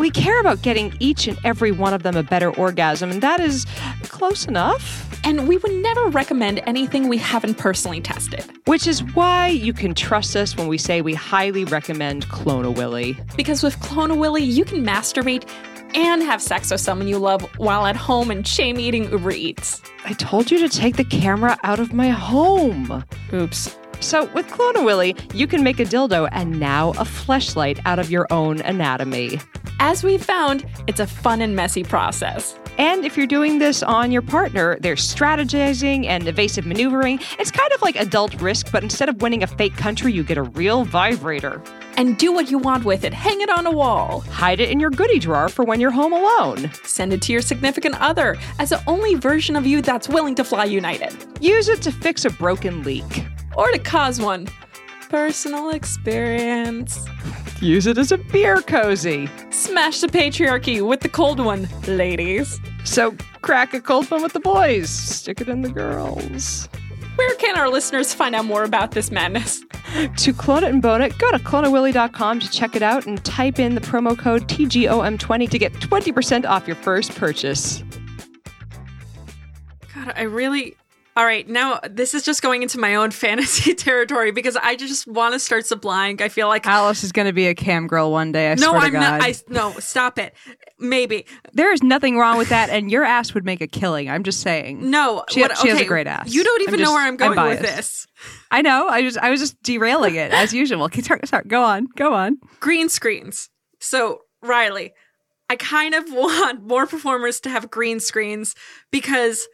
S1: We care about getting each and every one of them a better orgasm, and that is close enough.
S2: And we would never recommend anything we haven't personally tested.
S1: Which is why you can trust us when we say we highly recommend Clone-A-Willy.
S2: Because with Clone-A-Willy, you can masturbate and have sex with someone you love while at home and shame eating Uber Eats.
S1: I told you to take the camera out of my home.
S2: Oops.
S1: So, with Clone-A-Willy, you can make a dildo and now a fleshlight out of your own anatomy.
S2: As we've found, it's a fun and messy process.
S1: And if you're doing this on your partner, there's strategizing and evasive maneuvering. It's kind of like adult risk, but instead of winning a fake country, you get a real vibrator.
S2: And do what you want with it. Hang it on a wall.
S1: Hide it in your goodie drawer for when you're home alone.
S2: Send it to your significant other as the only version of you that's willing to fly united.
S1: Use it to fix a broken leak
S2: or to cause one. Personal experience.
S1: Use it as a beer cozy.
S2: Smash the patriarchy with the cold one, ladies.
S1: So crack a cold one with the boys, stick it in the girls.
S2: Where can our listeners find out more about this madness?
S1: To clone it and bone it, go to cloneawilly.com to check it out and type in the promo code TGOM20 to get 20% off your first purchase.
S2: God, I really all right, now this is just going into my own (laughs) fantasy territory because I just want to start supplying. I feel like
S1: Alice is going to be a cam girl one day. I no, I'm not.
S2: I no, stop it. Maybe
S1: there is nothing wrong with that, and your ass would make a killing. I'm just saying.
S2: No,
S1: she, what, she okay, has a great ass.
S2: You don't even just, know where I'm going I'm with this.
S1: I know. I just I was just derailing it as usual. Start, start, go on, go on.
S2: Green screens. So Riley, I kind of (laughs) want more performers to have green screens because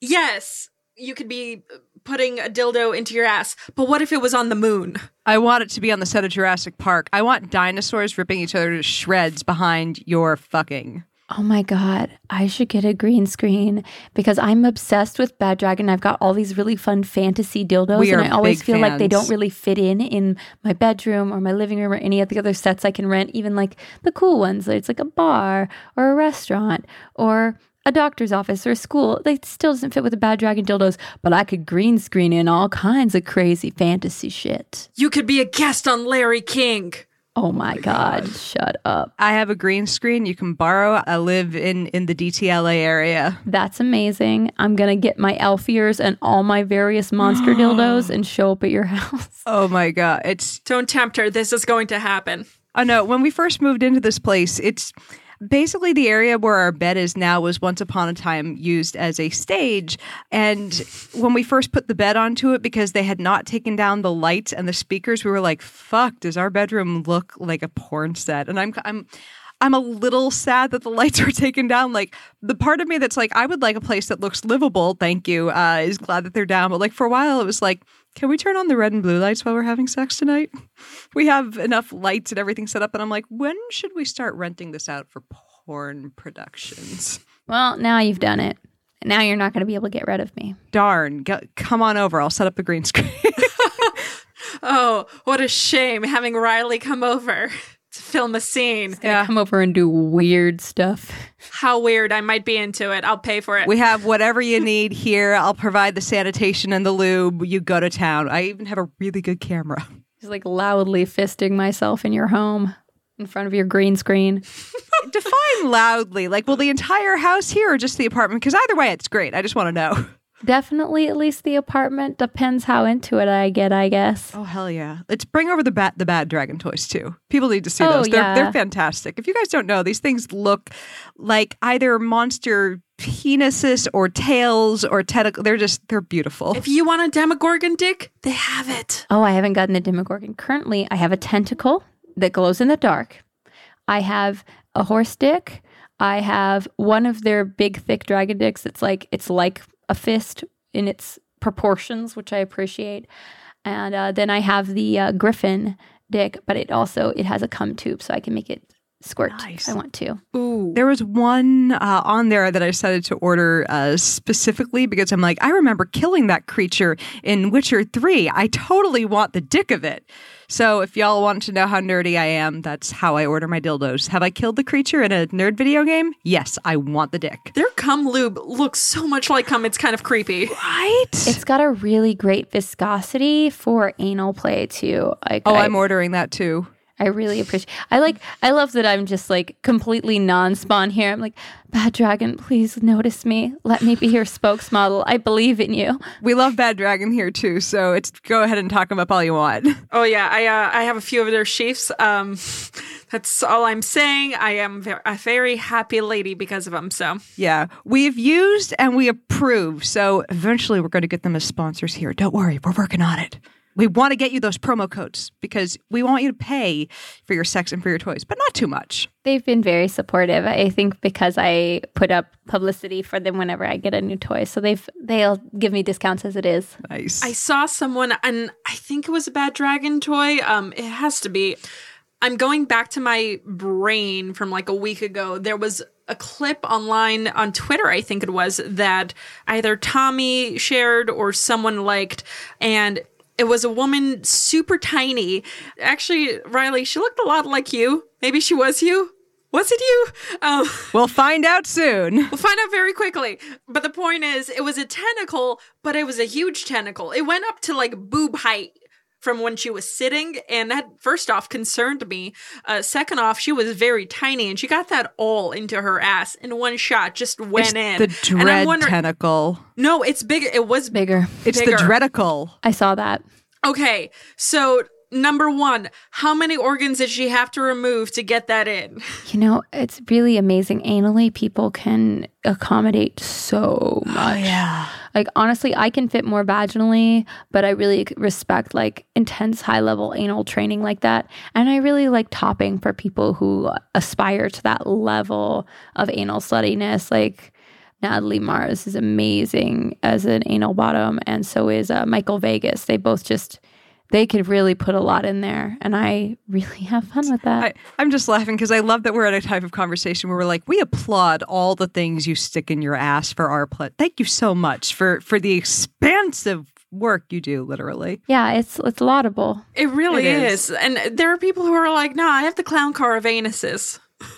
S2: yes you could be putting a dildo into your ass, but what if it was on the moon?
S1: I want it to be on the set of Jurassic Park. I want dinosaurs ripping each other to shreds behind your fucking.
S4: Oh my god, I should get a green screen because I'm obsessed with Bad Dragon. I've got all these really fun fantasy dildos, and I always feel
S1: fans.
S4: like they don't really fit in in my bedroom or my living room or any of the other sets I can rent. Even like the cool ones, it's like a bar or a restaurant or a doctor's office or a school. They still doesn't fit with the bad dragon dildos, but I could green screen in all kinds of crazy fantasy shit.
S2: You could be a guest on Larry King.
S4: Oh my, oh god, god, shut up.
S1: I have a green screen you can borrow. I live in in the DTLA area.
S4: That's amazing. I'm going to get my elf ears and all my various monster (gasps) dildos and show up at your (laughs) house.
S1: Oh my god. It's
S2: Don't tempt her. This is going to happen.
S1: I know. When we first moved into this place, it's basically the area where our bed is now was once upon a time used as a stage. And when we first put the bed onto it, because they had not taken down the lights and the speakers, we were like, fuck, does our bedroom look like a porn set? And I'm, I'm, I'm a little sad that the (laughs) lights are taken down. Like the part of me that's like, I would like a place that looks livable. Thank you. Uh, is glad that they're down. But like for a while, it was like, can we turn on the red and blue lights while we're having sex tonight? (laughs) We have enough lights and everything set up. And I'm like, when should we start renting this out for porn productions?
S4: Well, now you've done it. now you're not going to be able to get rid of me.
S1: Darn. Go, come on over. I'll set up the green screen. (laughs)
S2: Oh, what a shame having Riley come over to film a scene.
S1: yeah.
S4: Come over and do weird stuff.
S2: How weird. I might be into it. I'll pay for it.
S1: We have whatever you need here. I'll provide the sanitation and the lube. You go to town. I even have a really good camera.
S4: Just like loudly fisting myself in your home in front of your green screen.
S1: Define loudly. Like, will the entire house here or just the apartment? Because either way, it's great. I just want to know.
S4: Definitely at least the apartment. Depends how into it I get, I guess.
S1: Oh hell yeah! Let's bring over the bat the bad dragon toys too. People need to see
S4: Oh,
S1: those. They're
S4: yeah.
S1: they're fantastic. If you guys don't know, these things look like either monster penises or tails or tentacles. They're just they're beautiful.
S2: if you want a Demogorgon dick, they have it.
S4: Oh, I haven't gotten the Demogorgon. Currently, I have a tentacle that glows in the dark. I have a horse dick. I have one of their big, thick dragon dicks. It's like it's like a fist in its proportions, which I appreciate. And uh, then I have the uh, griffin dick, but it also it has a cum tube, so I can make it squirt
S1: Nice.
S4: I want to.
S2: Ooh.
S1: There was one uh, on there that I decided to order uh, specifically because I'm like, I remember killing that creature in Witcher 3. I totally want the dick of it. So if y'all want to know how nerdy I am, that's how I order my dildos. Have I killed the creature in a nerd video game? Yes, I want the dick.
S2: Their cum lube looks so much like cum, it's kind of creepy.
S1: Right?
S4: It's got a really great viscosity for anal play too. Like
S1: oh,
S4: I,
S1: I'm ordering that too.
S4: I really appreciate. I like. I love that I'm just like completely non-spawn here. I'm like, Bad Dragon, please notice me. Let me be your spokesmodel. I believe in you.
S1: We love Bad Dragon here too, so it's go ahead and talk them up all you want. (laughs)
S2: Oh yeah, I uh, I have a few of their sheafs. Um, that's all I'm saying. I am ve- a very happy lady because of them. So
S1: Yeah, we've used and we approve. So eventually we're going to get them as sponsors here. Don't worry, we're working on it. We want to get you those promo codes because we want you to pay for your sex and for your toys, but not too much.
S4: They've been very supportive. I think because I put up publicity for them whenever I get a new toy, so they've they'll give me discounts as it is.
S1: Nice.
S2: I saw someone, and I think it was a bad dragon toy. Um, it has to be. I'm going back to my brain from like a week ago. There was a clip online on Twitter, I think it was, that either Tommy shared or someone liked, and it was a woman super tiny. Actually, Riley, she looked a lot like you. Maybe she was you. Was it you? Um, (laughs)
S1: we'll find out soon.
S2: We'll find out very quickly. But the point is, it was a tentacle, but it was a huge tentacle. It went up to like boob height from when she was sitting. And that, first off, concerned me. Uh, second off, she was very tiny and she got that all into her ass in one shot, just went
S1: It's
S2: in.
S1: the
S2: and I'm
S1: Dredd
S2: wondering-
S1: tentacle.
S2: No, it's bigger. It was
S4: Bigger.
S1: It's
S2: bigger.
S1: the dreadicle.
S4: I saw that.
S2: Okay, so number one, how many organs did she have to remove to get that in?
S4: You know, it's really amazing. Anally, people can accommodate so much.
S1: yeah.
S4: Like honestly, I can fit more vaginally, but I really respect like intense high level anal training like that. And I really like topping for people who aspire to that level of anal sluttiness. Like Natalie Mars is amazing as an anal bottom, and so is uh, Michael Vegas. They both just they could really put a lot in there, and I really have fun with that.
S1: I, I'm just laughing because I love that we're at a type of conversation where we're like, we applaud all the things you stick in your ass for our ple- Thank you so much for for the expansive work you do, literally.
S4: yeah, it's it's laudable.
S2: It really
S1: It
S2: is. And there are people who are like, nah, I have the clown car of anuses. (laughs)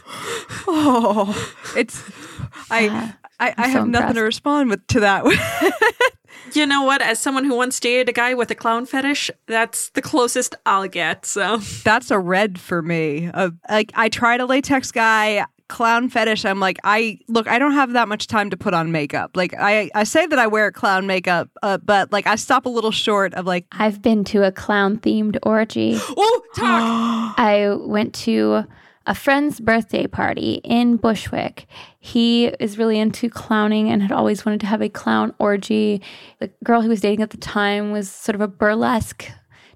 S1: Oh, it's (laughs) I
S4: Yeah,
S1: I, I
S4: I'm so
S1: have nothing to respond with to that. (laughs)
S2: You know what? As someone who once dated a guy with a clown fetish, that's the closest I'll get. So
S1: That's a red for me. Uh, like I tried a latex guy. Clown fetish. I'm like, I look. I don't have that much time to put on makeup. Like, I, I say that I wear clown makeup, uh, but like, I stop a little short of like,
S4: I've been to a clown themed orgy. (gasps)
S2: Oh, talk. (gasps)
S4: I went to a friend's birthday party in Bushwick. He is really into clowning and had always wanted to have a clown orgy. The girl he was dating at the time was sort of a burlesque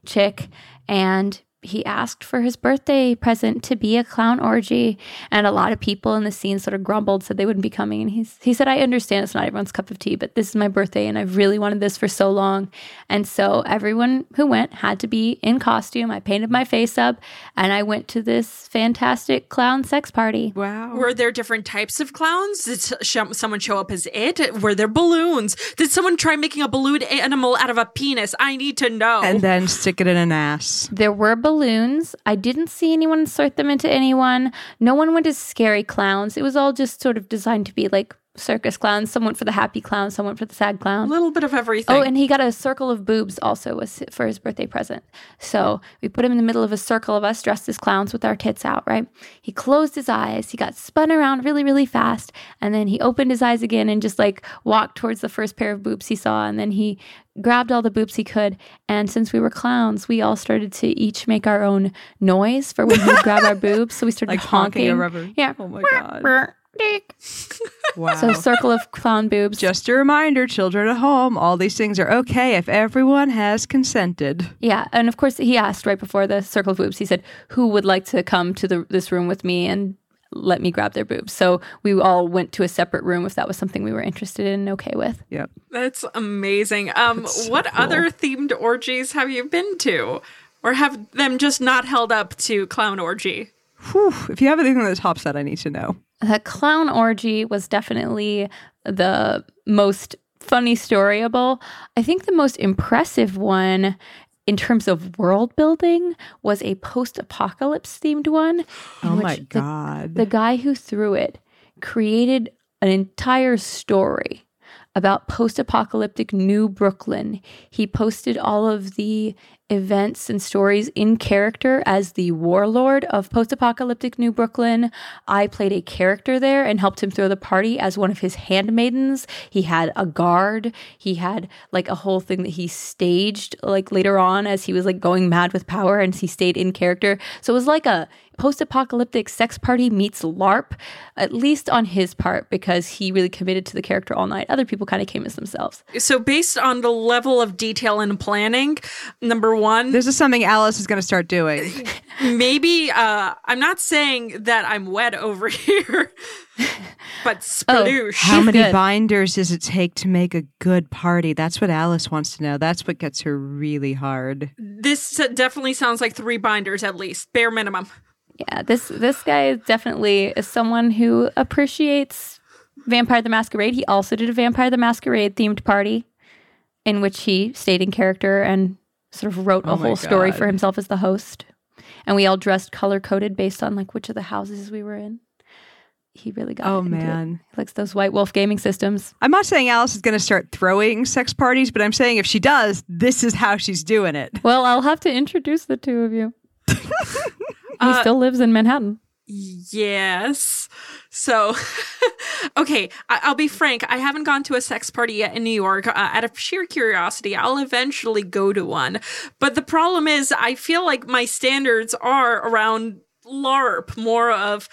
S4: chick, and he asked for his birthday present to be a clown orgy. And a lot of people in the scene sort of grumbled, said they wouldn't be coming. And he's, he said, I understand it's not everyone's cup of tea, but this is my birthday and I've really wanted this for so long. And so everyone who went had to be in costume. I painted my face up and I went to this fantastic clown sex party.
S1: Wow.
S2: Were there different types of clowns? Did someone show up as it? Were there balloons? Did someone try making a balloon animal out of a penis? I need to know.
S1: and then stick it in an ass.
S4: There were balloons. I didn't see anyone insert them into anyone. No one went as scary clowns. It was all just sort of designed to be like circus clowns. Some went for the happy clown, some went for the sad clown.
S2: a little bit of everything.
S4: Oh, and he got a circle of boobs also was for his birthday present. So we put him in the middle of a circle of us dressed as clowns with our tits out, right? He closed his eyes. He got spun around really, really fast. And then he opened his eyes again and just like walked towards the first pair of boobs he saw. And then he grabbed all the boobs he could. And since we were clowns, we all started to each make our own noise for when he would grab our (laughs) boobs. So we started
S1: Like honking
S4: honking. Yeah.
S1: Oh my god.
S4: Dick.
S1: Wow.
S4: So circle of clown boobs.
S1: Just a reminder, children at home, all these things are okay if everyone has consented.
S4: Yeah, and of course he asked right before the circle of boobs. He said, "Who would like to come to the this room with me and let me grab their boobs?" So we all went to a separate room if that was something we were interested in and okay with.
S1: Yep.
S2: That's amazing. Um,
S1: That's so
S2: what
S1: cool.
S2: other themed orgies have you been to? Or have them just not held up to clown orgy?
S1: Whew. If you have anything that tops that, I need to know.
S4: The clown orgy was definitely the most funny storyable. I think the most impressive one in terms of world building was a post-apocalypse themed one.
S1: Oh my
S4: the
S1: god.
S4: the guy who threw it created an entire story about post apocalyptic New Brooklyn. He posted all of the events and stories in character as the warlord of post apocalyptic New Brooklyn. I played a character there and helped him throw the party as one of his handmaidens. He had a guard. He had like a whole thing that he staged like later on as he was like going mad with power and he stayed in character. So it was like a post apocalyptic sex party meets LARP, at least on his part, because he really committed to the character all night. Other people kind of came as themselves.
S2: So, based on the level of detail and planning, number one,
S1: This is something Alice is going to start doing. (laughs)
S2: maybe uh, I'm not saying that I'm wet over (laughs) here, but sploosh.
S1: How many
S4: good.
S1: binders does it take to make a good party? That's what Alice wants to know. That's what gets her really hard.
S2: This definitely sounds like three binders at least, bare minimum.
S4: Yeah, this this guy is definitely is someone who appreciates Vampire the Masquerade. He also did a Vampire the Masquerade themed party in which he stayed in character and sort of wrote
S1: Oh
S4: a whole story for himself as the host. And we all dressed color coded based on like which of the houses we were in. He really got
S1: Oh,
S4: into it.
S1: man.
S4: He likes those White Wolf gaming systems.
S1: I'm not saying Alice is going to start throwing sex parties, but I'm saying if she does, this is how she's doing it.
S4: Well, I'll have to introduce the two of you. (laughs) he
S2: Uh,
S4: still lives in Manhattan.
S2: Yes. So, (laughs) okay, I- I'll be frank. I haven't gone to a sex party yet in New York. Uh, out of sheer curiosity, I'll eventually go to one. But the problem is, I feel like my standards are around LARP, more of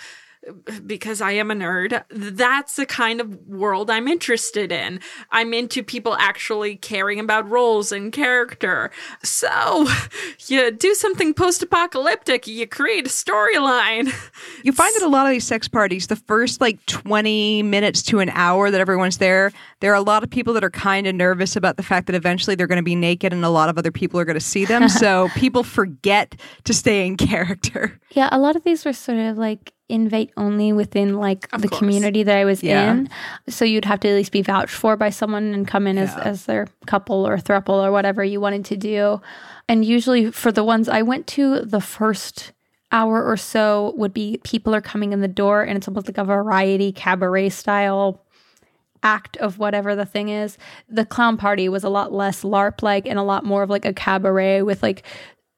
S2: because I am a nerd, that's the kind of world I'm interested in. I'm into people actually caring about roles and character. So, (laughs) you do something post apocalyptic, you create a storyline.
S1: You find that a lot of these sex parties, the first like 20 minutes to an hour that everyone's there, there are a lot of people that are kind of nervous about the fact that eventually they're going to be naked and a lot of other people are going to see them. (laughs) so people forget to stay in character.
S4: Yeah, a lot of these were sort of like invite only within like
S2: Of
S4: the
S2: course.
S4: community that I was
S1: Yeah.
S4: in. So you'd have to at least be vouched for by someone and come in as,
S1: Yeah.
S4: as their couple or throuple or whatever you wanted to do. And usually for the ones I went to, the first hour or so would be people are coming in the door and it's almost like a variety cabaret style act of whatever the thing is. The clown party was a lot less LARP like and a lot more of like a cabaret with like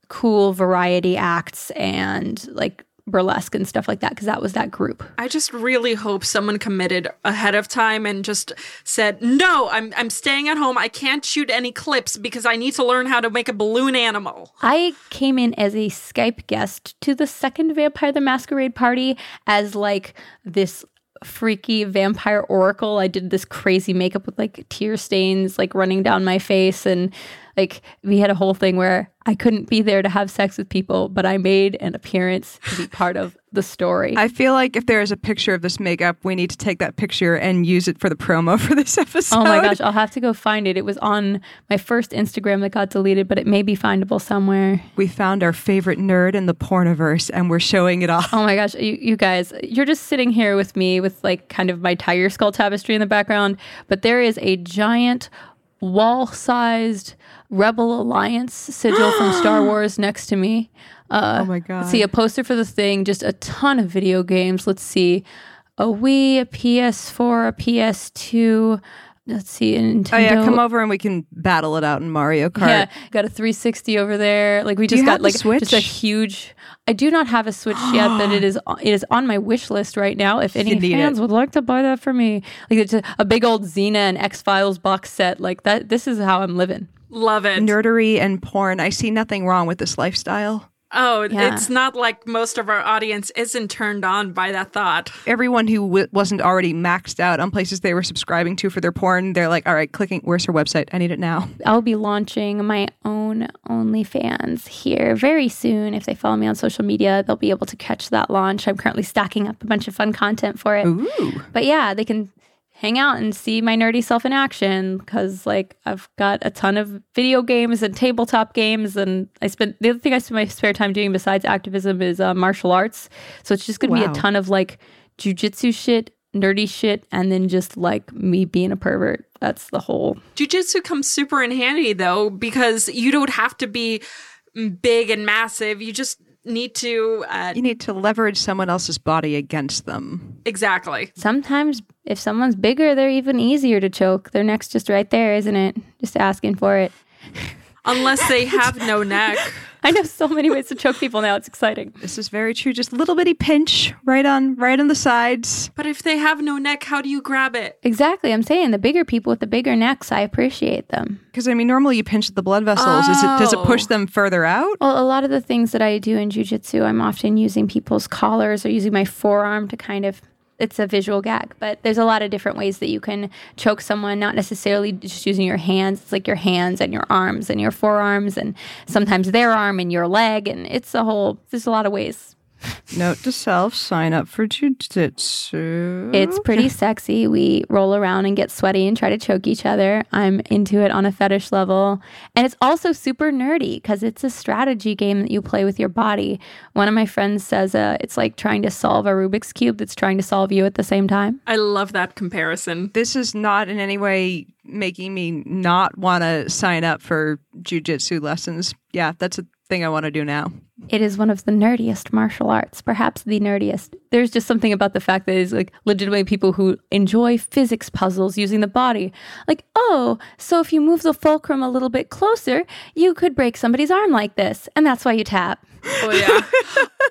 S4: cool variety acts and like burlesque and stuff like that because that was that group.
S2: I just really hope someone committed ahead of time and just said, "No, I'm I'm staying at home. I can't shoot any clips because I need to learn how to make a balloon animal."
S4: I came in as a Skype guest to the second Vampire the Masquerade party as like this freaky vampire oracle. I did this crazy makeup with like tear stains like running down my face and like we had a whole thing where I couldn't be there to have sex with people, but I made an appearance to be part of the story.
S1: I feel like if there is a picture of this makeup, we need to take that picture and use it for the promo for this (laughs) episode.
S4: Oh my gosh, I'll have to go find it. It was on my first Instagram that got deleted, but it may be findable somewhere.
S1: We found our favorite nerd in the porniverse and we're showing it off.
S4: Oh my gosh, you, you guys, you're just sitting here with me with like kind of my tiger skull tapestry in the background, but there is a giant wall sized Rebel Alliance sigil from Star (gasps) Wars next to me. Uh,
S1: Oh my God.
S4: See, a poster for the thing, just a ton of video games. Let's see, a Wii, a PS4, a PS2. Let's see, Nintendo.
S1: Oh yeah, come over and we can battle it out in Mario Kart.
S4: Yeah, got a 360 over there. Like we just got like just a huge. I do not have a Switch yet, but it (gasps) is it is on my wish list right now. If any
S1: You
S4: fans
S1: it.
S4: would like to buy that for me, like it's a, a big old Xena and X Files box set, like that. This is how I'm living.
S2: Love it.
S1: Nerdery and porn. I see nothing wrong with this lifestyle.
S2: oh,
S4: Yeah.
S2: it's not like most of our audience isn't turned on by that thought.
S1: Everyone who w- wasn't already maxed out on places they were subscribing to for their porn, they're like, all right, clicking, where's her website? I need it now. (laughs)
S4: I'll be launching my own OnlyFans here very soon. If they follow me on social media, they'll be able to catch that launch. I'm currently stacking up a bunch of fun content for it.
S1: Ooh.
S4: But yeah, they can hang out and see my nerdy self in action because like I've got a ton of video games and tabletop games and I spent the other thing I spend my spare time doing besides activism is uh, martial arts. So it's just gonna be a ton of like jujitsu shit, nerdy shit, and then just like me being a pervert. That's the whole
S2: Jiu-jitsu comes super in handy though because you don't have to be big and massive. You just need to uh,
S1: You need to leverage someone else's body against them.
S2: exactly.
S4: sometimes if someone's bigger, they're even easier to choke. Their neck's just right there, isn't it? Just asking for it.
S2: Unless they have no neck. (laughs) (laughs)
S4: I know so many ways to choke people now. It's exciting.
S1: This is very true. Just a little bitty pinch right on right on the sides.
S2: But if they have no neck, how do you grab it?
S4: Exactly. I'm saying the bigger people with the bigger necks, I appreciate them.
S1: Because I mean, normally you pinch at the blood vessels. Is it does it push
S2: Oh.
S1: them further out?
S4: Well, a lot of the things that I do in jujitsu, I'm often using people's collars or using my forearm to kind of. It's a visual gag, but there's a lot of different ways that you can choke someone, not necessarily just using your hands. It's like your hands and your arms and your forearms, and sometimes their arm and your leg. And it's a whole, there's a lot of ways.
S1: Note to self: sign up for jujitsu.
S4: It's pretty sexy. We roll around and get sweaty and try to choke each other. I'm into it on a fetish level. And it's also super nerdy because it's a strategy game that you play with your body. One of my friends says uh, it's like trying to solve a Rubik's Cube that's trying to solve you at the same time.
S2: I love that comparison.
S1: this is not in any way making me not want to sign up for jujitsu lessons. Yeah, that's a thing I want to do now.
S4: It is one of the nerdiest martial arts, perhaps the nerdiest. There's just something about the fact that it's like legitimately people who enjoy physics puzzles using the body. Like, oh, so if you move the fulcrum a little bit closer, you could break somebody's arm like this. And that's why you tap.
S2: Oh yeah. (laughs)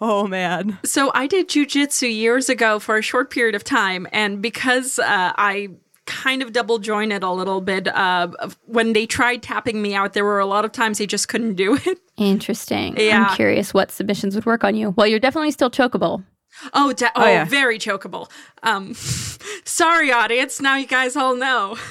S1: Oh man.
S2: So I did jujitsu years ago for a short period of time, and because uh, I kind of double jointed a little bit, uh, when they tried tapping me out, there were a lot of times they just couldn't do it. (laughs)
S4: Interesting.
S2: Yeah.
S4: I'm curious what submissions would work on you. Well, you're definitely still chokeable.
S2: Oh, de- oh,
S1: yeah.
S2: very chokeable. Um, (laughs) sorry, audience. Now you guys all know. (laughs)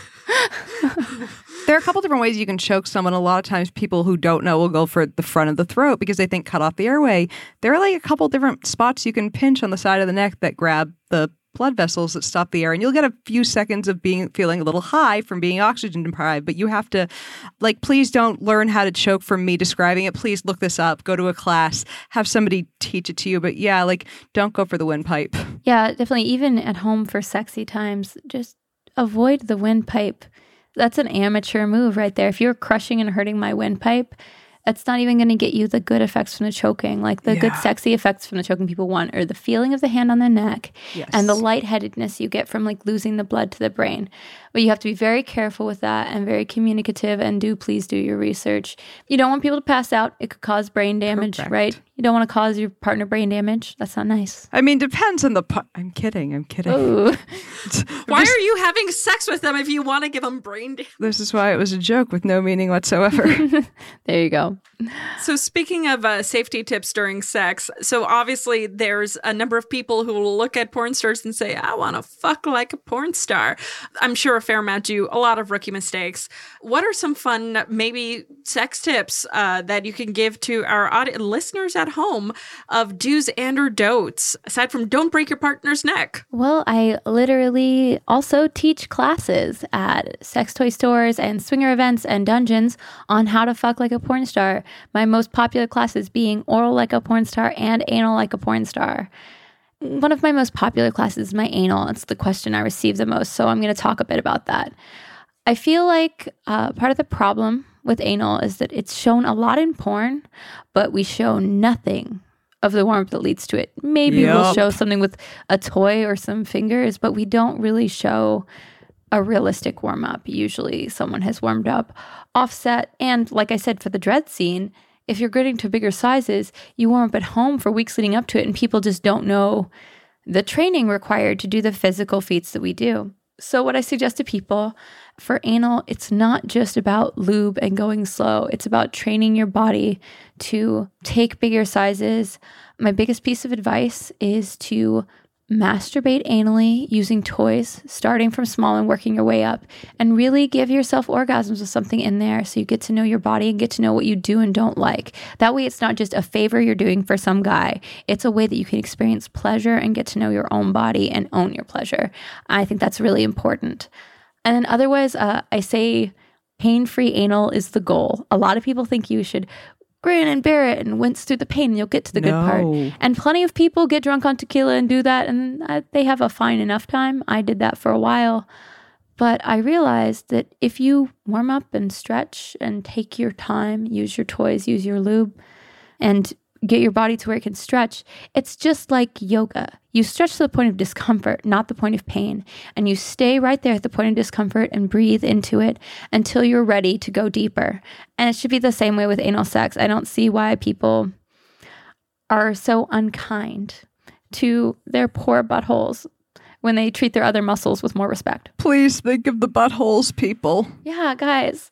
S1: There are a couple different ways you can choke someone. A lot of times, people who don't know will go for the front of the throat because they think cut off the airway. There are like a couple different spots you can pinch on the side of the neck that grab the blood vessels that stop the air, and you'll get a few seconds of being feeling a little high from being oxygen deprived. But you have to, like, please don't learn how to choke from me describing it. Please look this up. Go to a class. Have somebody teach it to you. But yeah, like, don't go for the windpipe.
S4: Yeah, definitely. Even at home for sexy times, just avoid the windpipe. That's an amateur move right there. If you're crushing and hurting my windpipe, that's not even going to get you the good effects from the choking. Like the good sexy effects from the choking people want are the feeling of the hand on the neck
S1: Yes.
S4: and the lightheadedness you get from like losing the blood to the brain. But you have to be very careful with that and very communicative and do please do your research. You don't want people to pass out. It could cause brain damage,
S1: Correct.
S4: right? You don't want to cause your partner brain damage. That's not nice.
S1: I mean, depends on the. Pu- I'm kidding. I'm kidding. (laughs)
S2: Why are you having sex with them if you want to give them brain damage?
S1: This is why it was a joke with no meaning whatsoever. (laughs) (laughs)
S4: There you go. so.
S2: So, speaking of uh, safety tips during sex, so obviously there's a number of people who will look at porn stars and say, I want to fuck like a porn star. I'm sure a fair amount do a lot of rookie mistakes. What are some fun, maybe sex tips uh, that you can give to our audi- listeners at home of do's and or don'ts, aside from don't break your partner's neck?
S4: Well, I literally also teach classes at sex toy stores and swinger events and dungeons on how to fuck like a porn star. My most popular classes being oral like a porn star and anal like a porn star. One of my most popular classes is my anal. It's the question I receive the most, so I'm going to talk a bit about that. I feel like uh, part of the problem with anal is that it's shown a lot in porn, but we show nothing of the warmth that leads to it. Maybe we'll show something with a toy or some fingers, but we don't really show a realistic warm up. Usually someone has warmed up offset. And like I said, for the Dredd scene, if you're getting to bigger sizes, you warm up at home for weeks leading up to it, and people just don't know the training required to do the physical feats that we do. So, what I suggest to people for anal, it's not just about lube and going slow, it's about training your body to take bigger sizes. My biggest piece of advice is to masturbate anally using toys, starting from small and working your way up, and really give yourself orgasms with something in there so you get to know your body and get to know what you do and don't like. That way, it's not just a favor you're doing for some guy, it's a way that you can experience pleasure and get to know your own body and own your pleasure. I think that's really important. And then, otherwise, uh, I say pain free anal is the goal. A lot of people think you should grin and bear it and wince through the pain and you'll get to the good part. And plenty of people get drunk on tequila and do that, and uh, they have a fine enough time. I did that for a while. But I realized that if you warm up and stretch and take your time, use your toys, use your lube, and get your body to where it can stretch, it's just like yoga. You stretch to the point of discomfort, not the point of pain. And you stay right there at the point of discomfort and breathe into it until you're ready to go deeper. And it should be the same way with anal sex. I don't see why people are so unkind to their poor buttholes when they treat their other muscles with more respect.
S1: Please think of the buttholes, people.
S4: Yeah, guys,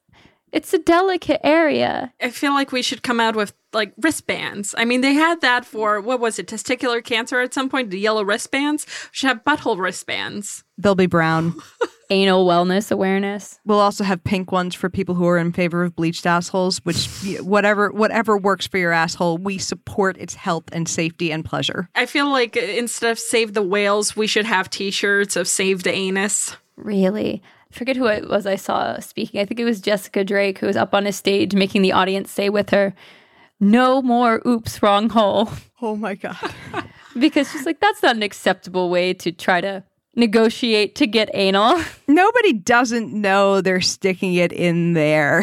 S4: it's a delicate area.
S2: I feel like we should come out with like wristbands. I mean, they had that for what was it, testicular cancer at some point, the yellow wristbands. We should have butthole wristbands.
S1: They'll be brown. (laughs)
S4: Anal wellness awareness.
S1: We'll also have pink ones for people who are in favor of bleached assholes, which whatever whatever works for your asshole, we support its health and safety and pleasure.
S2: I feel like uh, instead of save the whales, we should have t-shirts of save the anus.
S4: Really. I forget who it was I saw speaking. I think it was Jessica Drake who was up on a stage making the audience say with her, No more oops, wrong hole.
S1: Oh my god. (laughs)
S4: because she's like, that's not an acceptable way to try to negotiate to get anal. (laughs)
S1: Nobody doesn't know they're sticking it in there.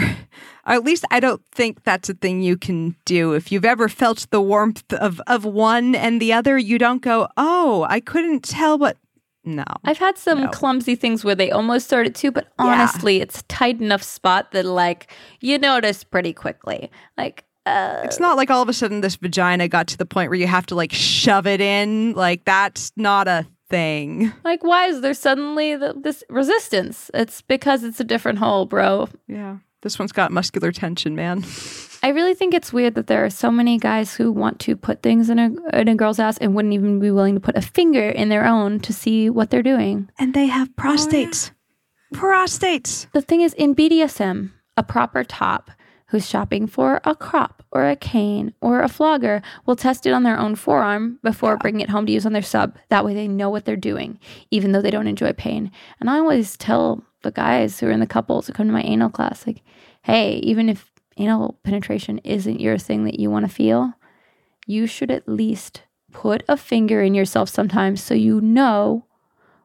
S1: Or at least I don't think that's a thing you can do. If you've ever felt the warmth of, of one and the other, you don't go, oh, I couldn't tell what. No.
S4: I've had some
S1: No.
S4: clumsy things where they almost started to, but
S1: Yeah.
S4: honestly, it's a tight enough spot that like you notice pretty quickly. Like, uh,
S1: It's not like all of a sudden this vagina got to the point where you have to like shove it in. Like, that's not a thing.
S4: like why is there suddenly the, this resistance? It's because it's a different hole, bro.
S1: Yeah. This one's got muscular tension, man.
S4: I really think it's weird that there are so many guys who want to put things in a in a girl's ass and wouldn't even be willing to put a finger in their own to see what they're doing.
S1: And they have prostates. Prostates.
S4: The thing is, in BDSM, a proper top who's shopping for a crop or a cane or a flogger will test it on their own forearm before bringing it home to use on their sub. That way they know what they're doing, even though they don't enjoy pain. And I always tell the guys who are in the couples who come to my anal class, like, hey, even if anal penetration isn't your thing that you want to feel, you should at least put a finger in yourself sometimes so you know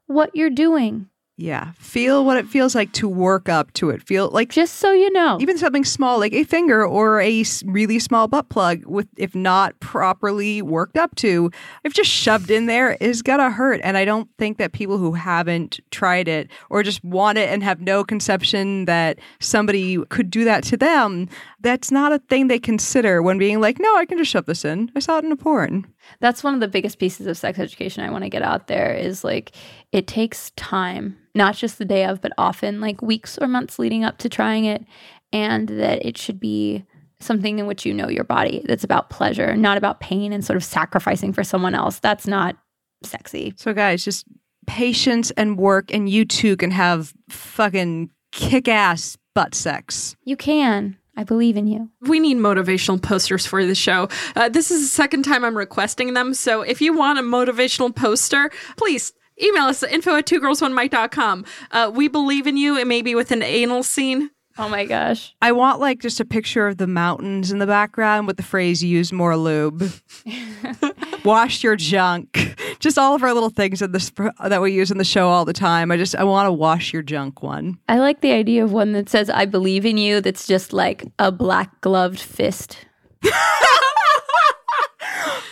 S4: what you're doing.
S1: Yeah. Feel what it feels like to work up to it. Feel like
S4: Just so you know.
S1: even something small like a finger or a really small butt plug with if not properly worked up to if just shoved in there is gonna hurt and i don't think that people who haven't tried it or just want it and have no conception that somebody could do that to them that's not a thing they consider when being like no i can just shove this in i saw it in a porn
S4: that's one of the biggest pieces of sex education I want to get out there is like it takes time, not just the day of, but often like weeks or months leading up to trying it, and that it should be something in which you know your body that's about pleasure, not about pain and sort of sacrificing for someone else. That's not sexy.
S1: So, guys, just patience and work, and you too can have fucking kick ass butt sex.
S4: You can. I believe in you.
S2: We need motivational posters for the show. Uh, this is the second time I'm requesting them. So if you want a motivational poster, please email us at info at two girls one mic.com. Uh, we believe in you. It may be with an anal scene.
S4: Oh my gosh.
S1: I want like just a picture of the mountains in the background with the phrase use more lube. (laughs) Wash your junk. Just all of our little things in this that we use in the show all the time. I just I want to wash your junk one.
S4: I like the idea of one that says I believe in you that's just like a black gloved fist. (laughs)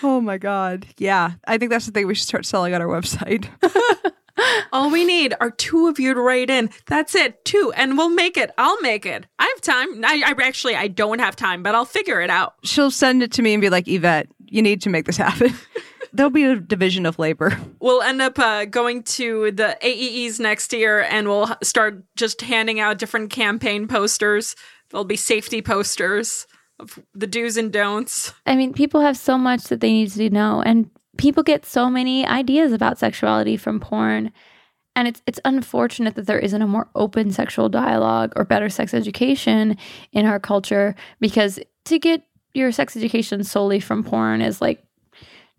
S1: oh my god. Yeah. I think that's the thing we should start selling on our website. (laughs)
S2: All we need are two of you to write in. That's it, two, and we'll make it. I'll make it. I have time. I, I actually I don't have time, but I'll figure it out.
S1: She'll send it to me and be like, Yvette, you need to make this happen. (laughs) There'll be a division of labor.
S2: We'll end up uh, going to the AEEs next year, and we'll start just handing out different campaign posters. There'll be safety posters of the do's and don'ts.
S4: I mean, people have so much that they need to know, and people get so many ideas about sexuality from porn. And it's it's unfortunate that there isn't a more open sexual dialogue or better sex education in our culture because to get your sex education solely from porn is like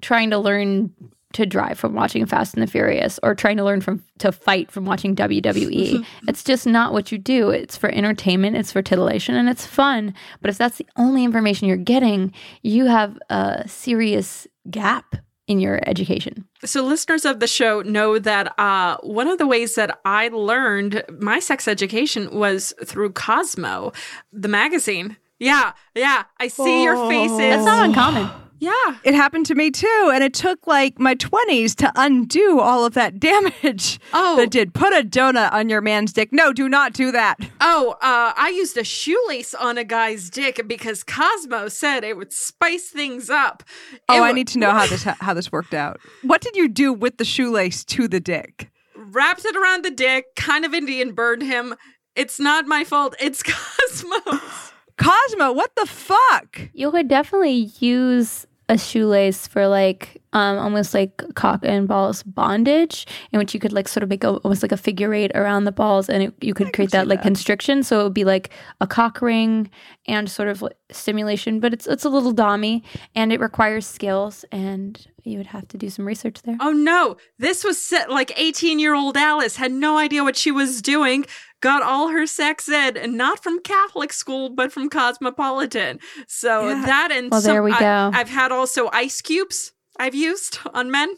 S4: trying to learn to drive from watching Fast and the Furious or trying to learn from to fight from watching WWE. (laughs) it's just not what you do. It's for entertainment, it's for titillation and it's fun. But if that's the only information you're getting, you have a serious gap in your education.
S2: So, listeners of the show know that uh, one of the ways that I learned my sex education was through Cosmo, the magazine. Yeah, yeah. I see your faces.
S4: That's not uncommon.
S2: Yeah.
S1: It happened to me too. And it took like my 20s to undo all of that damage
S2: Oh.
S1: that did. Put a donut on your man's dick. No, do not do that.
S2: Oh, uh, I used a shoelace on a guy's dick because Cosmo said it would spice things up.
S1: Oh,
S2: It
S1: I
S2: wa-
S1: need to know how this (laughs) how this worked out. What did you do with the shoelace to the dick?
S2: Wrapped it around the dick, kind of Indian burned him. It's not my fault. It's (laughs) Cosmo's.
S1: Cosmo, what the fuck?
S4: You could definitely use a shoelace for like um almost like cock and balls bondage in which you could like sort of make a, almost like a figure eight around the balls and it, you could create that like constriction. So it would be like a cock ring and sort of like stimulation but it's it's a little dommy and it requires skills and you would have to do some research there.
S2: Oh no, this was set like 18 year old Alice had no idea what she was doing. Got all her sex ed, and not from Catholic school, but from Cosmopolitan. So
S1: Yeah.
S2: that and
S4: Well, there we
S2: I-
S4: go.
S2: I've had also ice cubes I've used on men.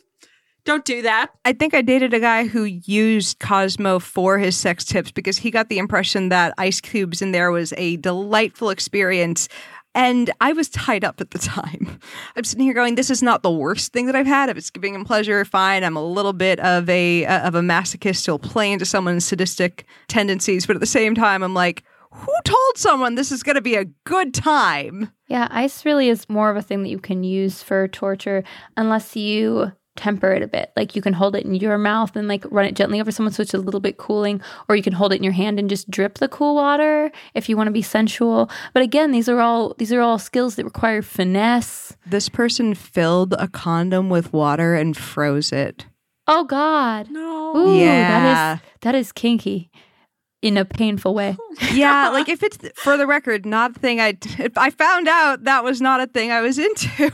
S2: Don't do that.
S1: I think I dated a guy who used Cosmo for his sex tips because he got the impression that ice cubes in there was a delightful experience. And I was tied up at the time. (laughs) I'm sitting here going, "This is not the worst thing that I've had. If it's giving him pleasure, fine. I'm a little bit of a uh, of a masochist who'll play into someone's sadistic tendencies, but at the same time, I'm like, who told someone this is going to be a good time?
S4: Yeah, ice really is more of a thing that you can use for torture unless you temper it a bit. Like you can hold it in your mouth and like run it gently over someone so it's a little bit cooling, or you can hold it in your hand and just drip the cool water if you want to be sensual. But again, these are all these are all skills that require finesse.
S1: This person filled a condom with water and froze it.
S4: Oh God.
S2: No.
S4: Ooh,
S1: Yeah.
S4: that is that is kinky in a painful way. (laughs)
S1: yeah, like if it's for the record, not a thing I I found out that was not a thing I was (laughs) into.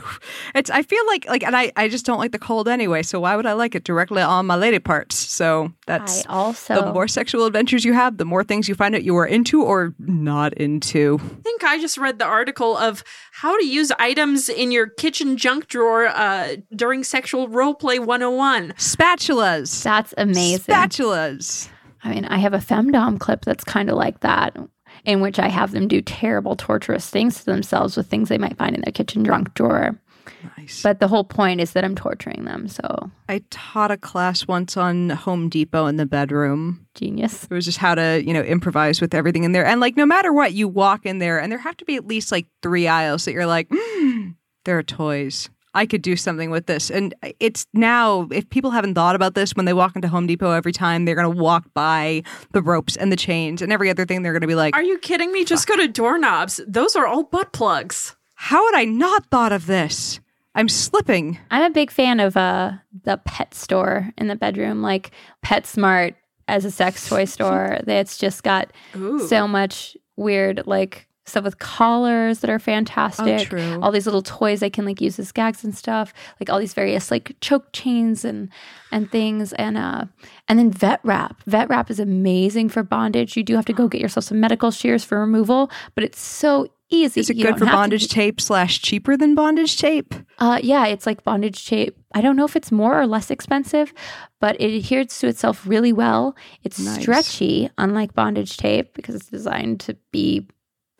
S1: It's I feel like like and I I just don't like the cold anyway, so why would I like it directly on my lady parts? So that's
S4: I also
S1: the more sexual adventures you have, the more things you find out you are into or not into.
S2: I think I just read the article of how to use items in your kitchen junk drawer uh, during sexual role roleplay 101.
S1: Spatulas.
S4: that's amazing.
S1: Spatulas.
S4: I mean, I have a femdom clip that's kind of like that, in which I have them do terrible, torturous things to themselves with things they might find in their kitchen drunk drawer.
S1: Nice.
S4: But the whole point is that I'm torturing them. So
S1: I taught a class once on Home Depot in the bedroom.
S4: genius.
S1: It was just how to, you know, improvise with everything in there. And like, no matter what, you walk in there, and there have to be at least like three aisles that you're like, mm, there are toys. I could do something with this. And it's now, if people haven't thought about this, when they walk into Home Depot every time, they're going to walk by the ropes and the chains and every other thing. They're going to be like,
S2: Are you kidding me? Just go to doorknobs. Those are all butt plugs.
S1: how had I not thought of this? I'm slipping.
S4: I'm a big fan of uh the pet store in the bedroom, like PetSmart as a sex toy store. It's just got
S2: Ooh.
S4: so much weird like stuff with collars that are fantastic.
S1: true.
S4: All these little toys I can like use as gags and stuff. Like all these various like choke chains and and things and uh and then vet wrap. Vet wrap is amazing for bondage. You do have to go get yourself some medical shears for removal, but it's so easy.
S1: Is it
S4: You
S1: good for
S4: have to
S1: bondage tape slash cheaper than bondage tape?
S4: uh, yeah, it's like bondage tape. I don't know if it's more or less expensive, but it adheres to itself really well. It's
S1: Nice.
S4: stretchy, unlike bondage tape, because it's designed to be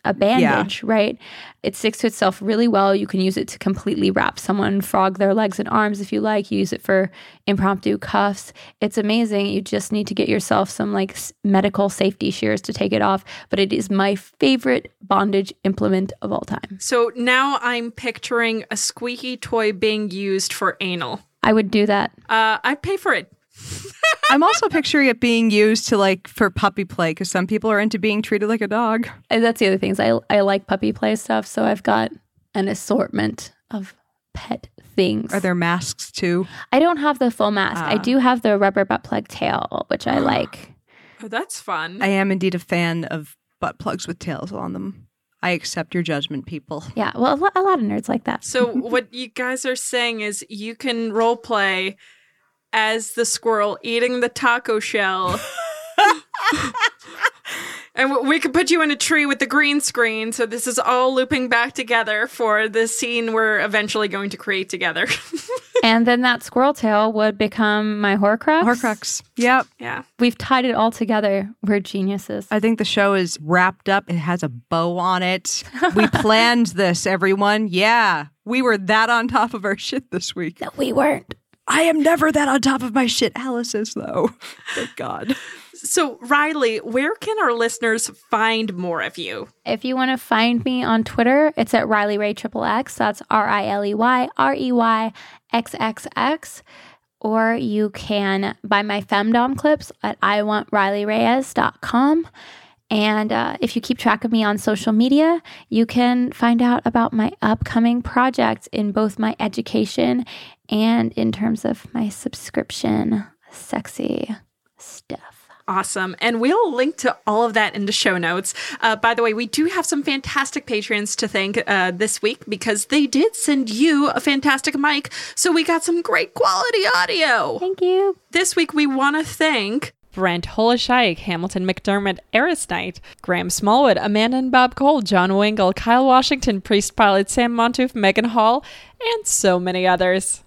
S4: a bandage, right? It sticks to itself really well. You can use it to completely wrap someone, frog their legs and arms if you like. You use it for impromptu cuffs. It's amazing. You just need to get yourself some like s- medical safety shears to take it off. But it is my favorite bondage implement of all time.
S2: So now I'm picturing a squeaky toy being used for anal.
S4: I would do that.
S2: Uh, I pay for it. (laughs)
S1: I'm also picturing it being used to like for puppy play because some people are into being treated like a dog.
S4: And that's the other things. I I like puppy play stuff, so I've got an assortment of pet things.
S1: Are there masks too?
S4: I don't have the full mask. I
S1: Ah.
S4: do have the rubber butt plug tail, which I (gasps) like.
S2: Oh, that's fun.
S1: I am indeed a fan of butt plugs with tails on them. I accept your judgment, people.
S4: Yeah, well, a lot of nerds like that.
S2: so (laughs) what you guys are saying is you can role play as the squirrel eating the taco shell. (laughs) and we could put you in a tree with the green screen so this is all looping back together for the scene we're eventually going to create together. (laughs)
S4: and then that squirrel tail would become my Horcrux.
S1: Horcrux. Yep.
S2: yeah.
S4: We've tied it all together. We're geniuses.
S1: I think the show is wrapped up. It has a bow on it. We (laughs) planned this, everyone. Yeah. We were that on top of our shit this week.
S4: no, we weren't.
S1: I am never that on top of my shit. Alice is, though. (laughs) Thank God.
S2: So Riley, where can our listeners find more of you?
S4: If you want to find me on Twitter, it's at Riley Rey Triple X. That's R I L E Y R E Y X X X. Or you can buy my femdom clips at iwantrileyreyes.com. And uh, if you keep track of me on social media, you can find out about my upcoming projects in both my education and in terms of my subscription sexy stuff.
S2: Awesome. And we'll link to all of that in the show notes. Uh, by the way, we do have some fantastic patrons to thank uh, this week because they did send you a fantastic mic. So we got some great quality audio.
S4: Thank you.
S2: This week, we want to thank Brent Holishayek, Hamilton McDermott, Eris Knight, Graham Smallwood, Amanda and Bob Cole, John Wingle, Kyle Washington, Priest Pilot, Sam Montouf, Megan Hall, and so many others.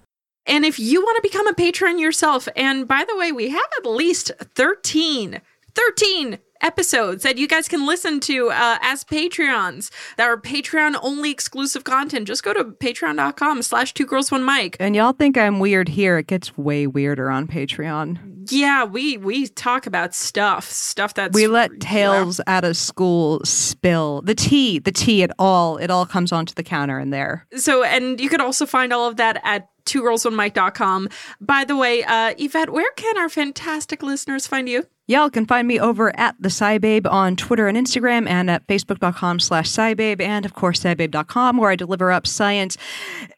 S2: And if you want to become a patron yourself, and by the way, we have at least 13, 13 episodes that you guys can listen to uh, as Patreons that are Patreon only exclusive content. Just go to patreon.com slash two girls one mic.
S1: And y'all think I'm weird here. It gets way weirder on Patreon.
S2: Yeah, we we talk about stuff, stuff that's
S1: We let tales out of school spill. The tea, the tea, it all, it all comes onto the counter in there.
S2: So, and you could also find all of that at two girls one mic.com. By the way, uh, Yvette, where can our fantastic listeners find you?
S1: Y'all can find me over at the SciBabe on Twitter and Instagram and at facebook.com slash SciBabe and of course SciBabe.com where I deliver up science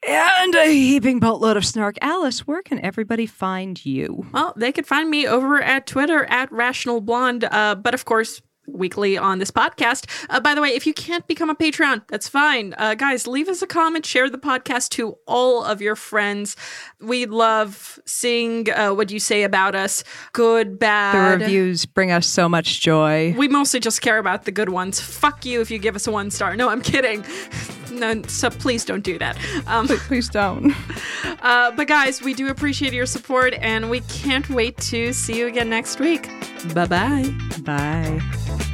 S1: and a heaping boatload of snark. Alice, where can everybody find you?
S2: Well, they could find me over at Twitter at Rational Blonde, uh, but of course, weekly on this podcast. Uh, by the way, if you can't become a Patreon, that's fine. Uh, guys, leave us a comment, share the podcast to all of your friends. We love seeing uh, what you say about us, good, bad.
S1: The reviews bring us so much joy.
S2: We mostly just care about the good ones. Fuck you if you give us a one star. No, I'm kidding. (laughs) No, so please don't do that. Um,
S1: Please don't. (laughs)
S2: uh, but guys, we do appreciate your support, and we can't wait to see you again next week. Bye bye.
S1: Bye.